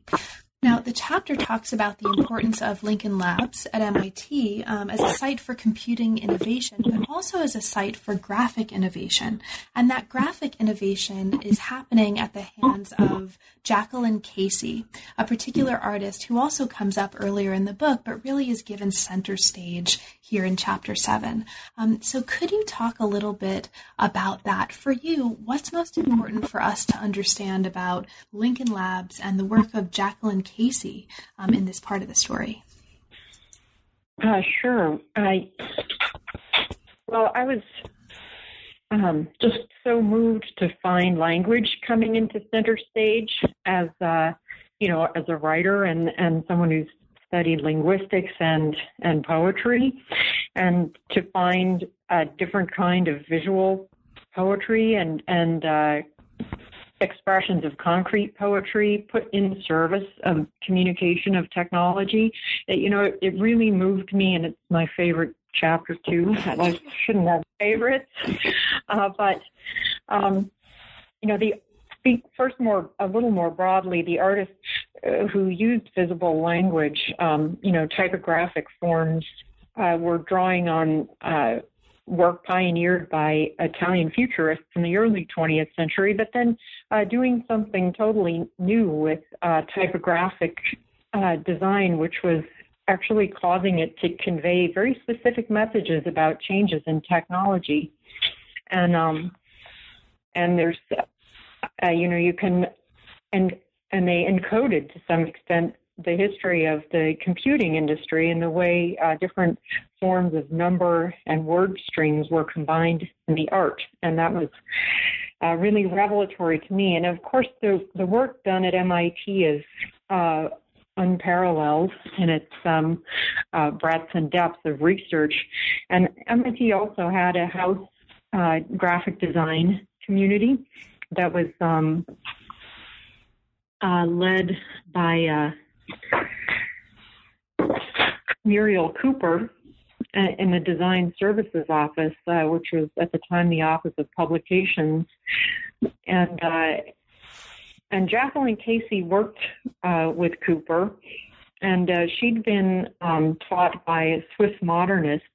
[SPEAKER 1] Now, the chapter talks about the importance of Lincoln Labs at MIT um, as a site for computing innovation, but also as a site for graphic innovation. And that graphic innovation is happening at the hands of Jacqueline Casey, a particular artist who also comes up earlier in the book, but really is given center stage here in chapter seven. Um, so, could you talk a little bit about that? For you, what's most important for us to understand about Lincoln Labs and the work of Jacqueline Casey um, in this part of the story?
[SPEAKER 2] Uh, sure. I well, I was um, just so moved to find language coming into center stage as uh, you know as a writer and and someone who's studied linguistics and and poetry, and to find a different kind of visual poetry and and uh, expressions of concrete poetry put in service of communication of technology. It, you know, it, it really moved me, and it's my favorite chapter too. I shouldn't have favorites. Uh, but um, you know, the first more a little more broadly. The artists uh, who used visible language, um, you know, typographic forms, uh, were drawing on uh, work pioneered by Italian futurists in the early 20th century, but then uh, doing something totally new with uh, typographic uh, design, which was actually causing it to convey very specific messages about changes in technology. And um, and there's, uh, you know, you can, and and they encoded to some extent the history of the computing industry and the way uh, different forms of number and word strings were combined in the art. And that was uh, really revelatory to me. And of course, the, the work done at MIT is uh, unparalleled in its um, uh, breadth and depth of research. And MIT also had a house uh, graphic design community that was um, uh, led by Muriel Cooper uh, in the Design Services Office, uh, which was at the time the Office of Publications, and uh, and Jacqueline Casey worked uh, with Cooper, and uh, she'd been um, taught by Swiss modernists,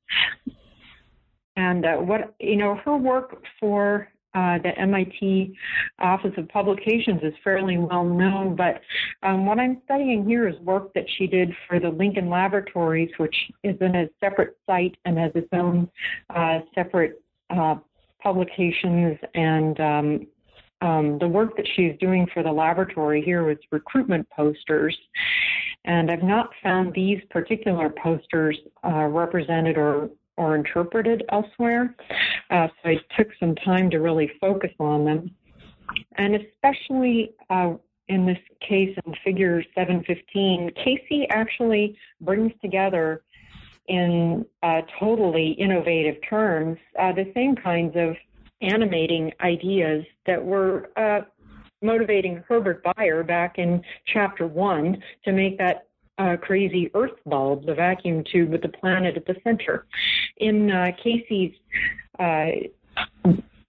[SPEAKER 2] and uh, what you know her work for uh, the MIT Office of Publications is fairly well known, but um, what I'm studying here is work that she did for the Lincoln Laboratories, which is in a separate site and has its own uh, separate uh, publications and um, um, the work that she's doing for the laboratory here was recruitment posters. And I've not found these particular posters uh, represented or or interpreted elsewhere. Uh, so I took some time to really focus on them. And especially uh, in this case in figure 715, Casey actually brings together in uh, totally innovative terms uh, the same kinds of animating ideas that were uh, motivating Herbert Bayer back in chapter one to make that uh, crazy Earth bulb, the vacuum tube with the planet at the center. In uh, Casey's uh,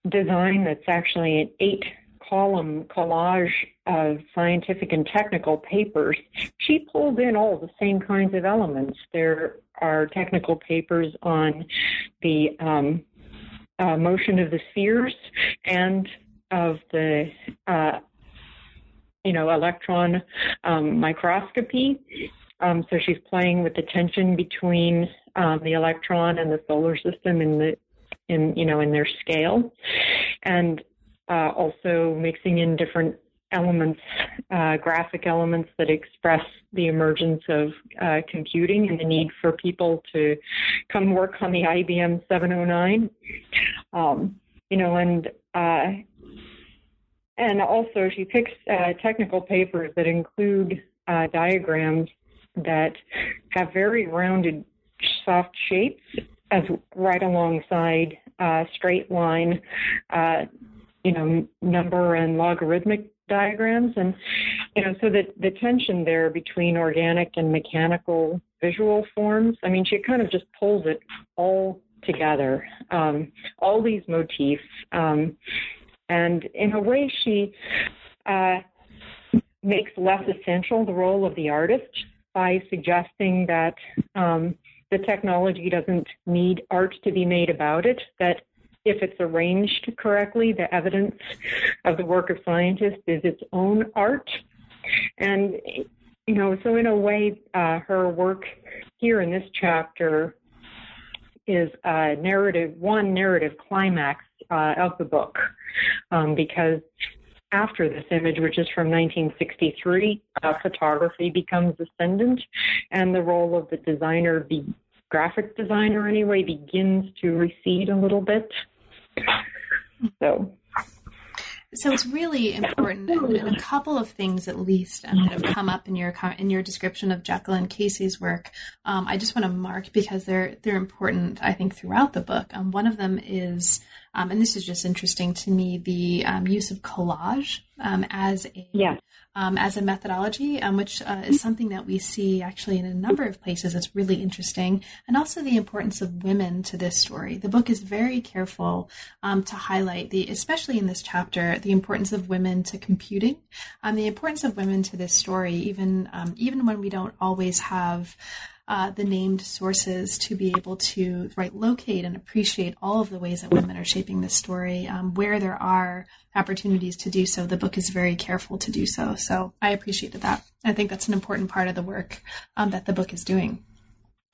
[SPEAKER 2] design, that's actually an eight column collage of scientific and technical papers, she pulled in all the same kinds of elements. There are technical papers on the um, uh, motion of the spheres and of the uh, you know electron um, microscopy um, so she's playing with the tension between um, the electron and the solar system in the in you know in their scale, and uh, also mixing in different elements, uh, graphic elements that express the emergence of uh, computing and the need for people to come work on the IBM 709. Um, you know, and uh, and also she picks uh, technical papers that include uh, diagrams that have very rounded, soft shapes as right alongside uh, straight line, uh, you know, number and logarithmic diagrams. And, you know, so that the tension there between organic and mechanical visual forms, I mean, she kind of just pulls it all together, um, all these motifs. Um, and in a way, she uh, makes less essential the role of the artist by suggesting that um, the technology doesn't need art to be made about it, that if it's arranged correctly, the evidence of the work of scientists is its own art. And, you know, so in a way, uh, her work here in this chapter is a narrative, one narrative climax uh, of the book, um, because after this image, which is from 1963, uh, photography becomes ascendant, and the role of the designer, the graphic designer anyway, begins to recede a little bit. So.
[SPEAKER 1] So it's really important, and, a couple of things at least um, that have come up in your in your description of Jacqueline Casey's work. Um, I just want to mark because they're they're important. I think throughout the book. Um, one of them is um, and this is just interesting to me, the um, use of collage um, as a
[SPEAKER 2] yeah.
[SPEAKER 1] Um, as a methodology, um, which uh, is something that we see actually in a number of places. It's really interesting, and also the importance of women to this story. The book is very careful um, to highlight the, especially in this chapter, the importance of women to computing, um, the importance of women to this story, even um, even when we don't always have uh, the named sources to be able to right locate and appreciate all of the ways that women are shaping this story. Um, where there are opportunities to do so, the book is very careful to do so. So I appreciated that. I think that's an important part of the work um, that the book is doing.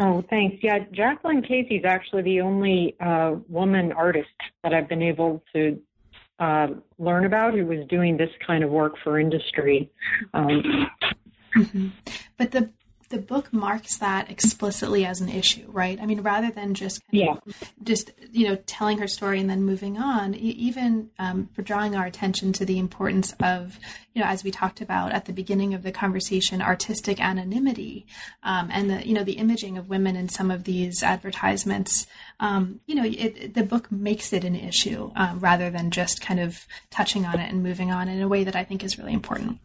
[SPEAKER 2] Oh, thanks. Yeah, Jacqueline Casey is actually the only uh, woman artist that I've been able to uh, learn about who was doing this kind of work for industry. Um,
[SPEAKER 1] mm-hmm. But the the book marks that explicitly as an issue, right? I mean, rather than just
[SPEAKER 2] yeah.
[SPEAKER 1] just you know telling her story and then moving on, even um, for drawing our attention to the importance of you know as we talked about at the beginning of the conversation, artistic anonymity um, and the you know the imaging of women in some of these advertisements. Um, you know, it, the book makes it an issue um, rather than just kind of touching on it and moving on in a way that I think is really important.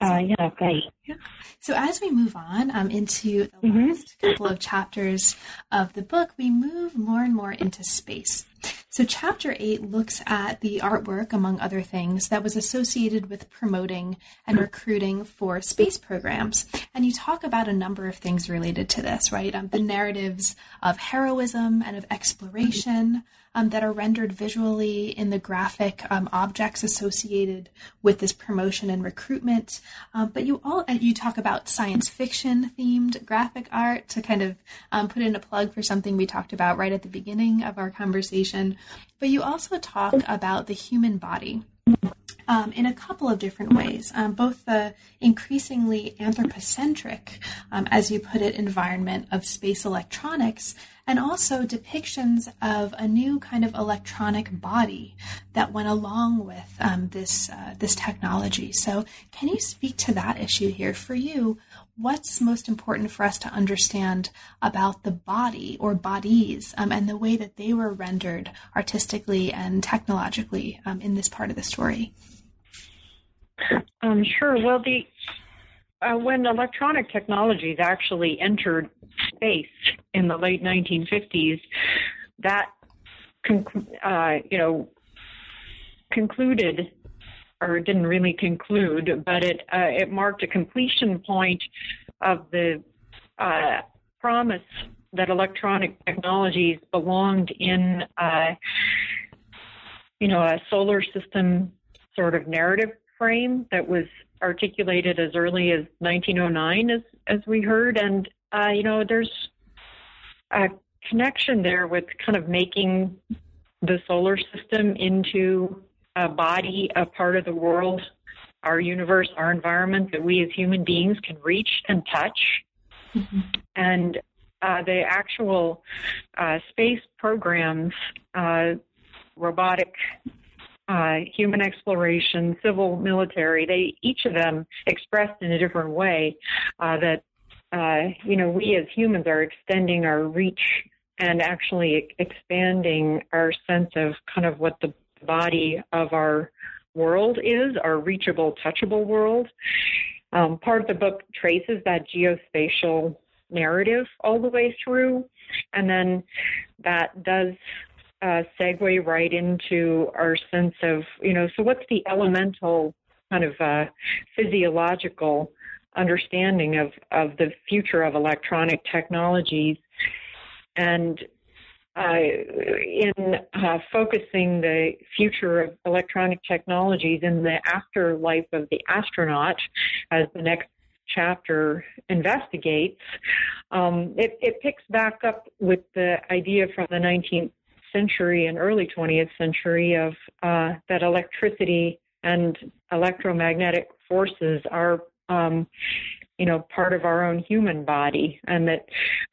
[SPEAKER 2] Uh, yeah, great.
[SPEAKER 1] Yeah. So as we move on um, into the mm-hmm. last couple of chapters of the book, we move more and more into space. So chapter eight looks at the artwork, among other things, that was associated with promoting and recruiting for space programs. And you talk about a number of things related to this, right? Um, the narratives of heroism and of exploration, um, that are rendered visually in the graphic um, objects associated with this promotion and recruitment. Um, but you all you talk about science fiction themed graphic art to kind of um, put in a plug for something we talked about right at the beginning of our conversation. But you also talk about the human body um, in a couple of different ways, um, both the increasingly anthropocentric, um, as you put it, environment of space electronics, and also depictions of a new kind of electronic body that went along with um, this uh, this technology. So, can you speak to that issue here for you? What's most important for us to understand about the body or bodies um, and the way that they were rendered artistically and technologically um, in this part of the story?
[SPEAKER 2] Um, sure. Well, the uh, when electronic technologies actually entered space in the late 1950s, that uh, you know concluded or didn't really conclude, but it uh, it marked a completion point of the uh, promise that electronic technologies belonged in uh, you know a solar system sort of narrative frame that was articulated as early as 1909, as as we heard, and uh, you know, there's a connection there with kind of making the solar system into a body, a part of the world, our universe, our environment that we as human beings can reach and touch. Mm-hmm. And uh, the actual uh, space programs, uh, robotic uh, human exploration, civil, military, they each of them expressed in a different way uh, that uh, you know we as humans are extending our reach and actually expanding our sense of kind of what the body of our world is, our reachable, touchable world. Um, part of the book traces that geospatial narrative all the way through, and then that does uh, segue right into our sense of, you know, so what's the elemental kind of uh, physiological understanding of, of the future of electronic technologies? And uh, in uh, focusing the future of electronic technologies in the afterlife of the astronaut, as the next chapter investigates, um, it, it, picks back up with the idea from the 19th century and early 20th century of uh, that electricity and electromagnetic forces are um, you know part of our own human body and that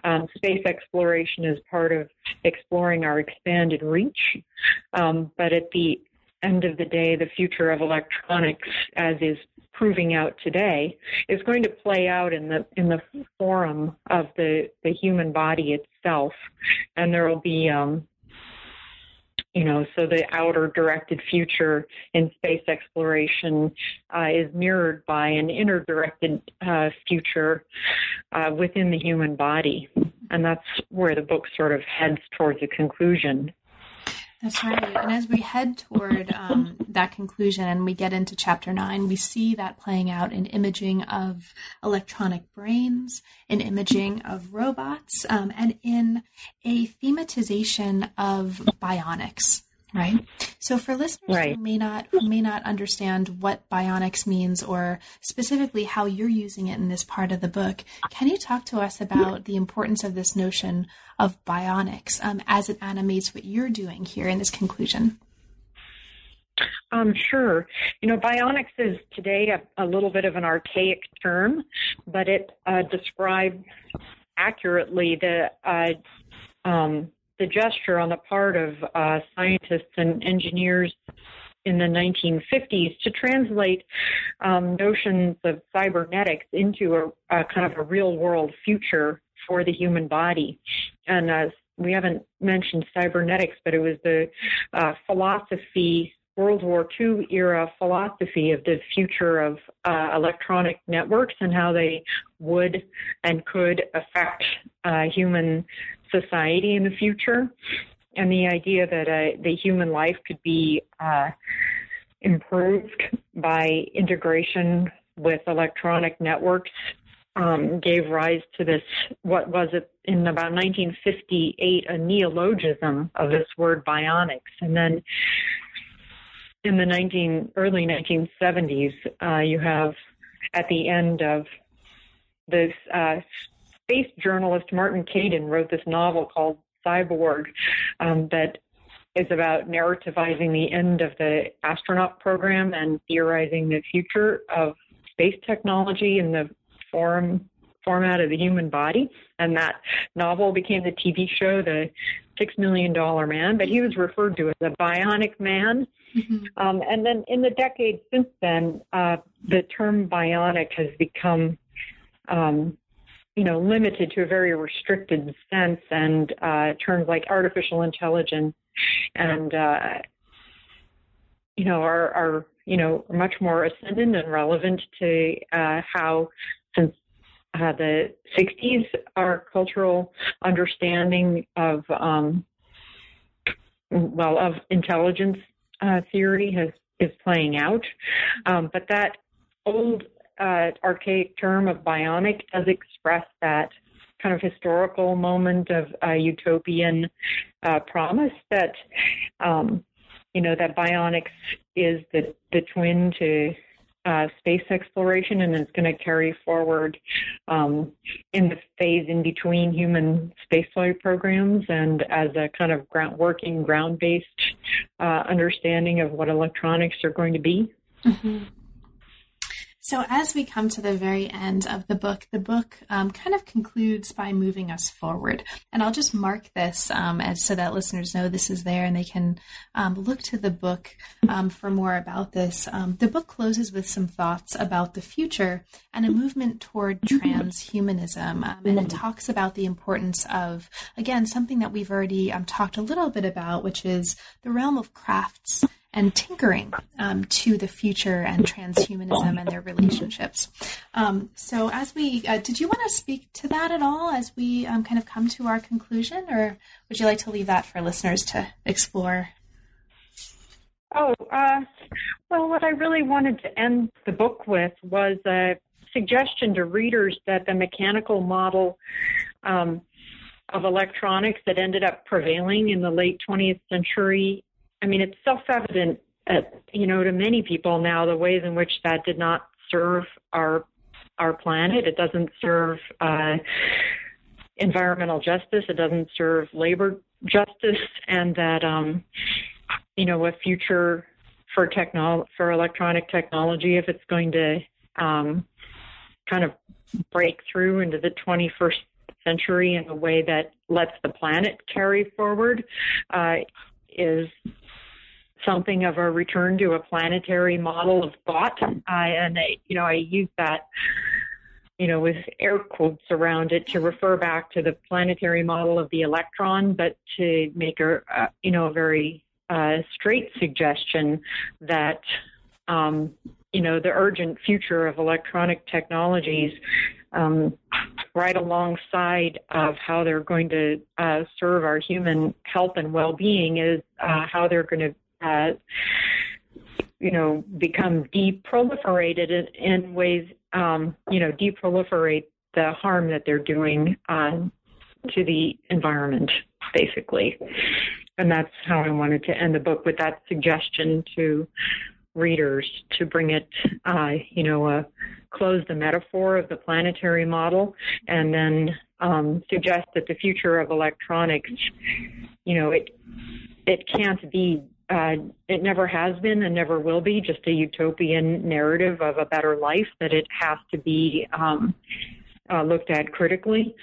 [SPEAKER 2] um, space exploration is part of exploring our expanded reach. Um, but at the end of the day the future of electronics as is proving out today is going to play out in the in the forum of the the human body itself. And there will be um, you know, so the outer directed future in space exploration uh, is mirrored by an inner directed uh, future uh, within the human body. And that's where the book sort of heads towards a conclusion.
[SPEAKER 1] That's right. And as we head toward um, that conclusion and we get into chapter nine, we see that playing out in imaging of electronic brains, in imaging of robots, um, and in a thematization of bionics. Right. So for listeners right. who may not who may not understand what bionics means or specifically how you're using it in this part of the book, can you talk to us about the importance of this notion of bionics um, as it animates what you're doing here in this conclusion?
[SPEAKER 2] Um, sure. You know, bionics is today a, a, little bit of an archaic term, but it uh, describes accurately the uh, um, the gesture on the part of uh, scientists and engineers in the 1950s to translate um, notions of cybernetics into a, a, kind of a real world future for the human body. And uh, we haven't mentioned cybernetics, but it was the uh, philosophy World War II era philosophy of the future of uh, electronic networks and how they would and could affect uh, human society in the future. And the idea that uh, the human life could be uh, improved by integration with electronic networks um, gave rise to this, what was it in about 1958, a neologism of this word bionics. And then in the 19 early 1970s, uh, you have at the end of this uh, space journalist Martin Caidin wrote this novel called Cyborg um, that is about narrativizing the end of the astronaut program and theorizing the future of space technology in the form format of the human body. And that novel became the TV show, The Six Million Dollar Man, but he was referred to as a bionic man Mm-hmm. Um, and then in the decades since then, uh, the term bionic has become, um, you know, limited to a very restricted sense, and uh, terms like artificial intelligence and, uh, you know, are, are you know much more ascendant and relevant to uh, how since uh, the 60s, our cultural understanding of um, well of intelligence uh, theory has is playing out. Um, but that old uh, archaic term of bionic does express that kind of historical moment of uh, utopian uh, promise that um, you know that bionics is the the twin to uh, space exploration, and it's going to carry forward um, in the phase in between human spaceflight programs and as a kind of ground, working ground based uh, understanding of what electronics are going to be.
[SPEAKER 1] Mm-hmm. So, as we come to the very end of the book, the book um, kind of concludes by moving us forward. And I'll just mark this um, as so that listeners know this is there and they can um, look to the book um, for more about this. Um, the book closes with some thoughts about the future and a movement toward transhumanism. Um, and it talks about the importance of, again, something that we've already talked a little bit about, which is the realm of crafts and tinkering um, to the future and transhumanism and their relationships. Um, so, as we, uh, did you want to speak to that at all as we um, kind of come to our conclusion, or would you like to leave that for listeners to explore?
[SPEAKER 2] Oh, uh, well, what I really wanted to end the book with was a suggestion to readers that the mechanical model um, of electronics that ended up prevailing in the late 20th century I mean, it's self-evident, uh, you know, to many people now the ways in which that did not serve our our planet. It doesn't serve uh, environmental justice. It doesn't serve labor justice, and that um, you know a future for technol for electronic technology, if it's going to um, kind of break through into the 21st century in a way that lets the planet carry forward, uh, is something of a return to a planetary model of thought. And I, you know, I use that, you know, with air quotes around it to refer back to the planetary model of the electron, but to make a, uh, you know, a very uh, straight suggestion that um, you know the urgent future of electronic technologies um, right alongside of how they're going to uh, serve our human health and well-being is uh, how they're going to uh, you know become deproliferated in, in ways um, you know deproliferate the harm that they're doing um, to the environment basically and that's how I wanted to end the book with that suggestion to readers to bring it, uh, you know, uh, close the metaphor of the planetary model and then um, suggest that the future of electronics, you know, it it can't be. Uh, it never has been and never will be just a utopian narrative of a better life. That it has to be um, uh, looked at critically,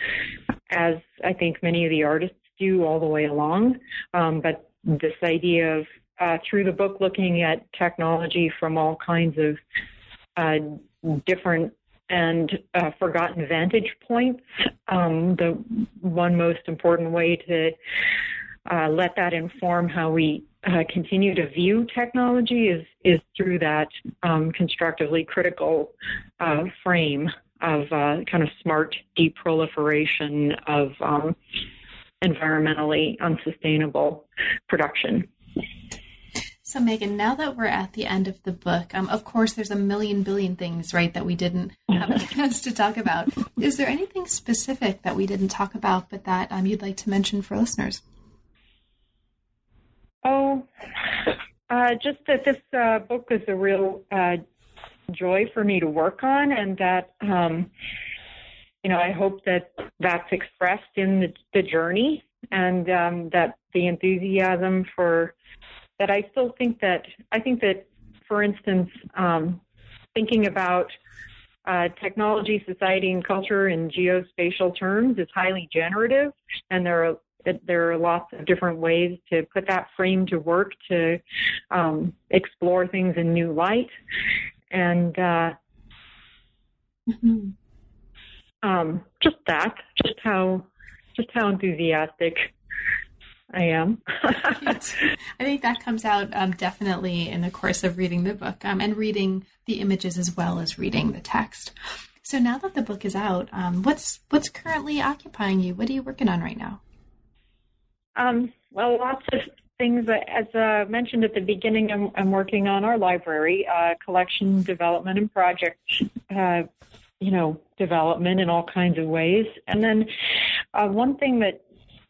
[SPEAKER 2] as I think many of the artists do all the way along. Um, but this idea of uh, through the book looking at technology from all kinds of uh, different and uh, forgotten vantage points. Um, the one most important way to uh, let that inform how we uh, continue to view technology is is through that um, constructively critical uh, frame of kind of smart deproliferation of um, environmentally unsustainable production.
[SPEAKER 1] So, Megan, now that we're at the end of the book, um, of course, there's a million billion things, right, that we didn't have a chance to talk about. Is there anything specific that we didn't talk about, but that um, you'd like to mention for listeners?
[SPEAKER 2] Oh, uh, just that this uh, book is a real uh, joy for me to work on, and that um, you know, I hope that that's expressed in the, the journey and um, that the enthusiasm for that. I still think that I think that, for instance, um, thinking about uh, technology, society, and culture in geospatial terms is highly generative, and there are there are lots of different ways to put that frame to work to um, explore things in new light, and uh, mm-hmm um, just that, just how, just how enthusiastic I am.
[SPEAKER 1] I think that comes out um, definitely in the course of reading the book um, and reading the images as well as reading the text. So now that the book is out, um, what's what's currently occupying you? What are you working on right now?
[SPEAKER 2] Um, well, lots of things. As uh, mentioned at the beginning, I'm, I'm working on our library uh, collection development and project uh, you know, development in all kinds of ways. And then uh, one thing that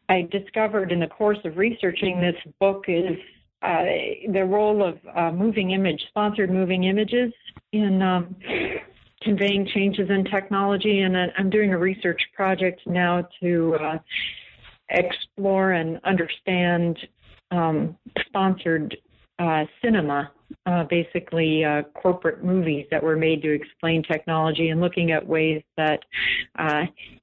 [SPEAKER 2] I discovered in the course of researching this book is uh, the role of uh, moving image, sponsored moving images in um, conveying changes in technology. And I'm doing a research project now to explore and understand um, sponsored uh, cinema uh, basically uh, corporate movies that were made to explain technology and looking at ways that uh,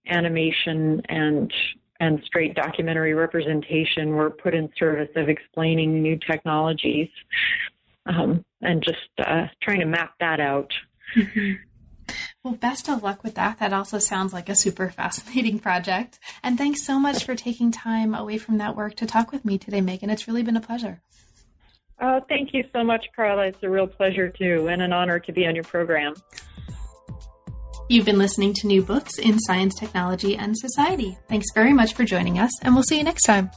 [SPEAKER 2] animation and and straight documentary representation were put in service of explaining new technologies um, and just uh, trying to map that out.
[SPEAKER 1] Mm-hmm. Well, best of luck with that. That also sounds like a super fascinating project. And thanks so much for taking time away from that work to talk with me today, Megan. It's really been a pleasure.
[SPEAKER 2] Oh, thank you so much, Carla. It's a real pleasure too, and an honor to be on your program.
[SPEAKER 1] You've been listening to new books in science, technology, and society. Thanks very much for joining us, and we'll see you next time.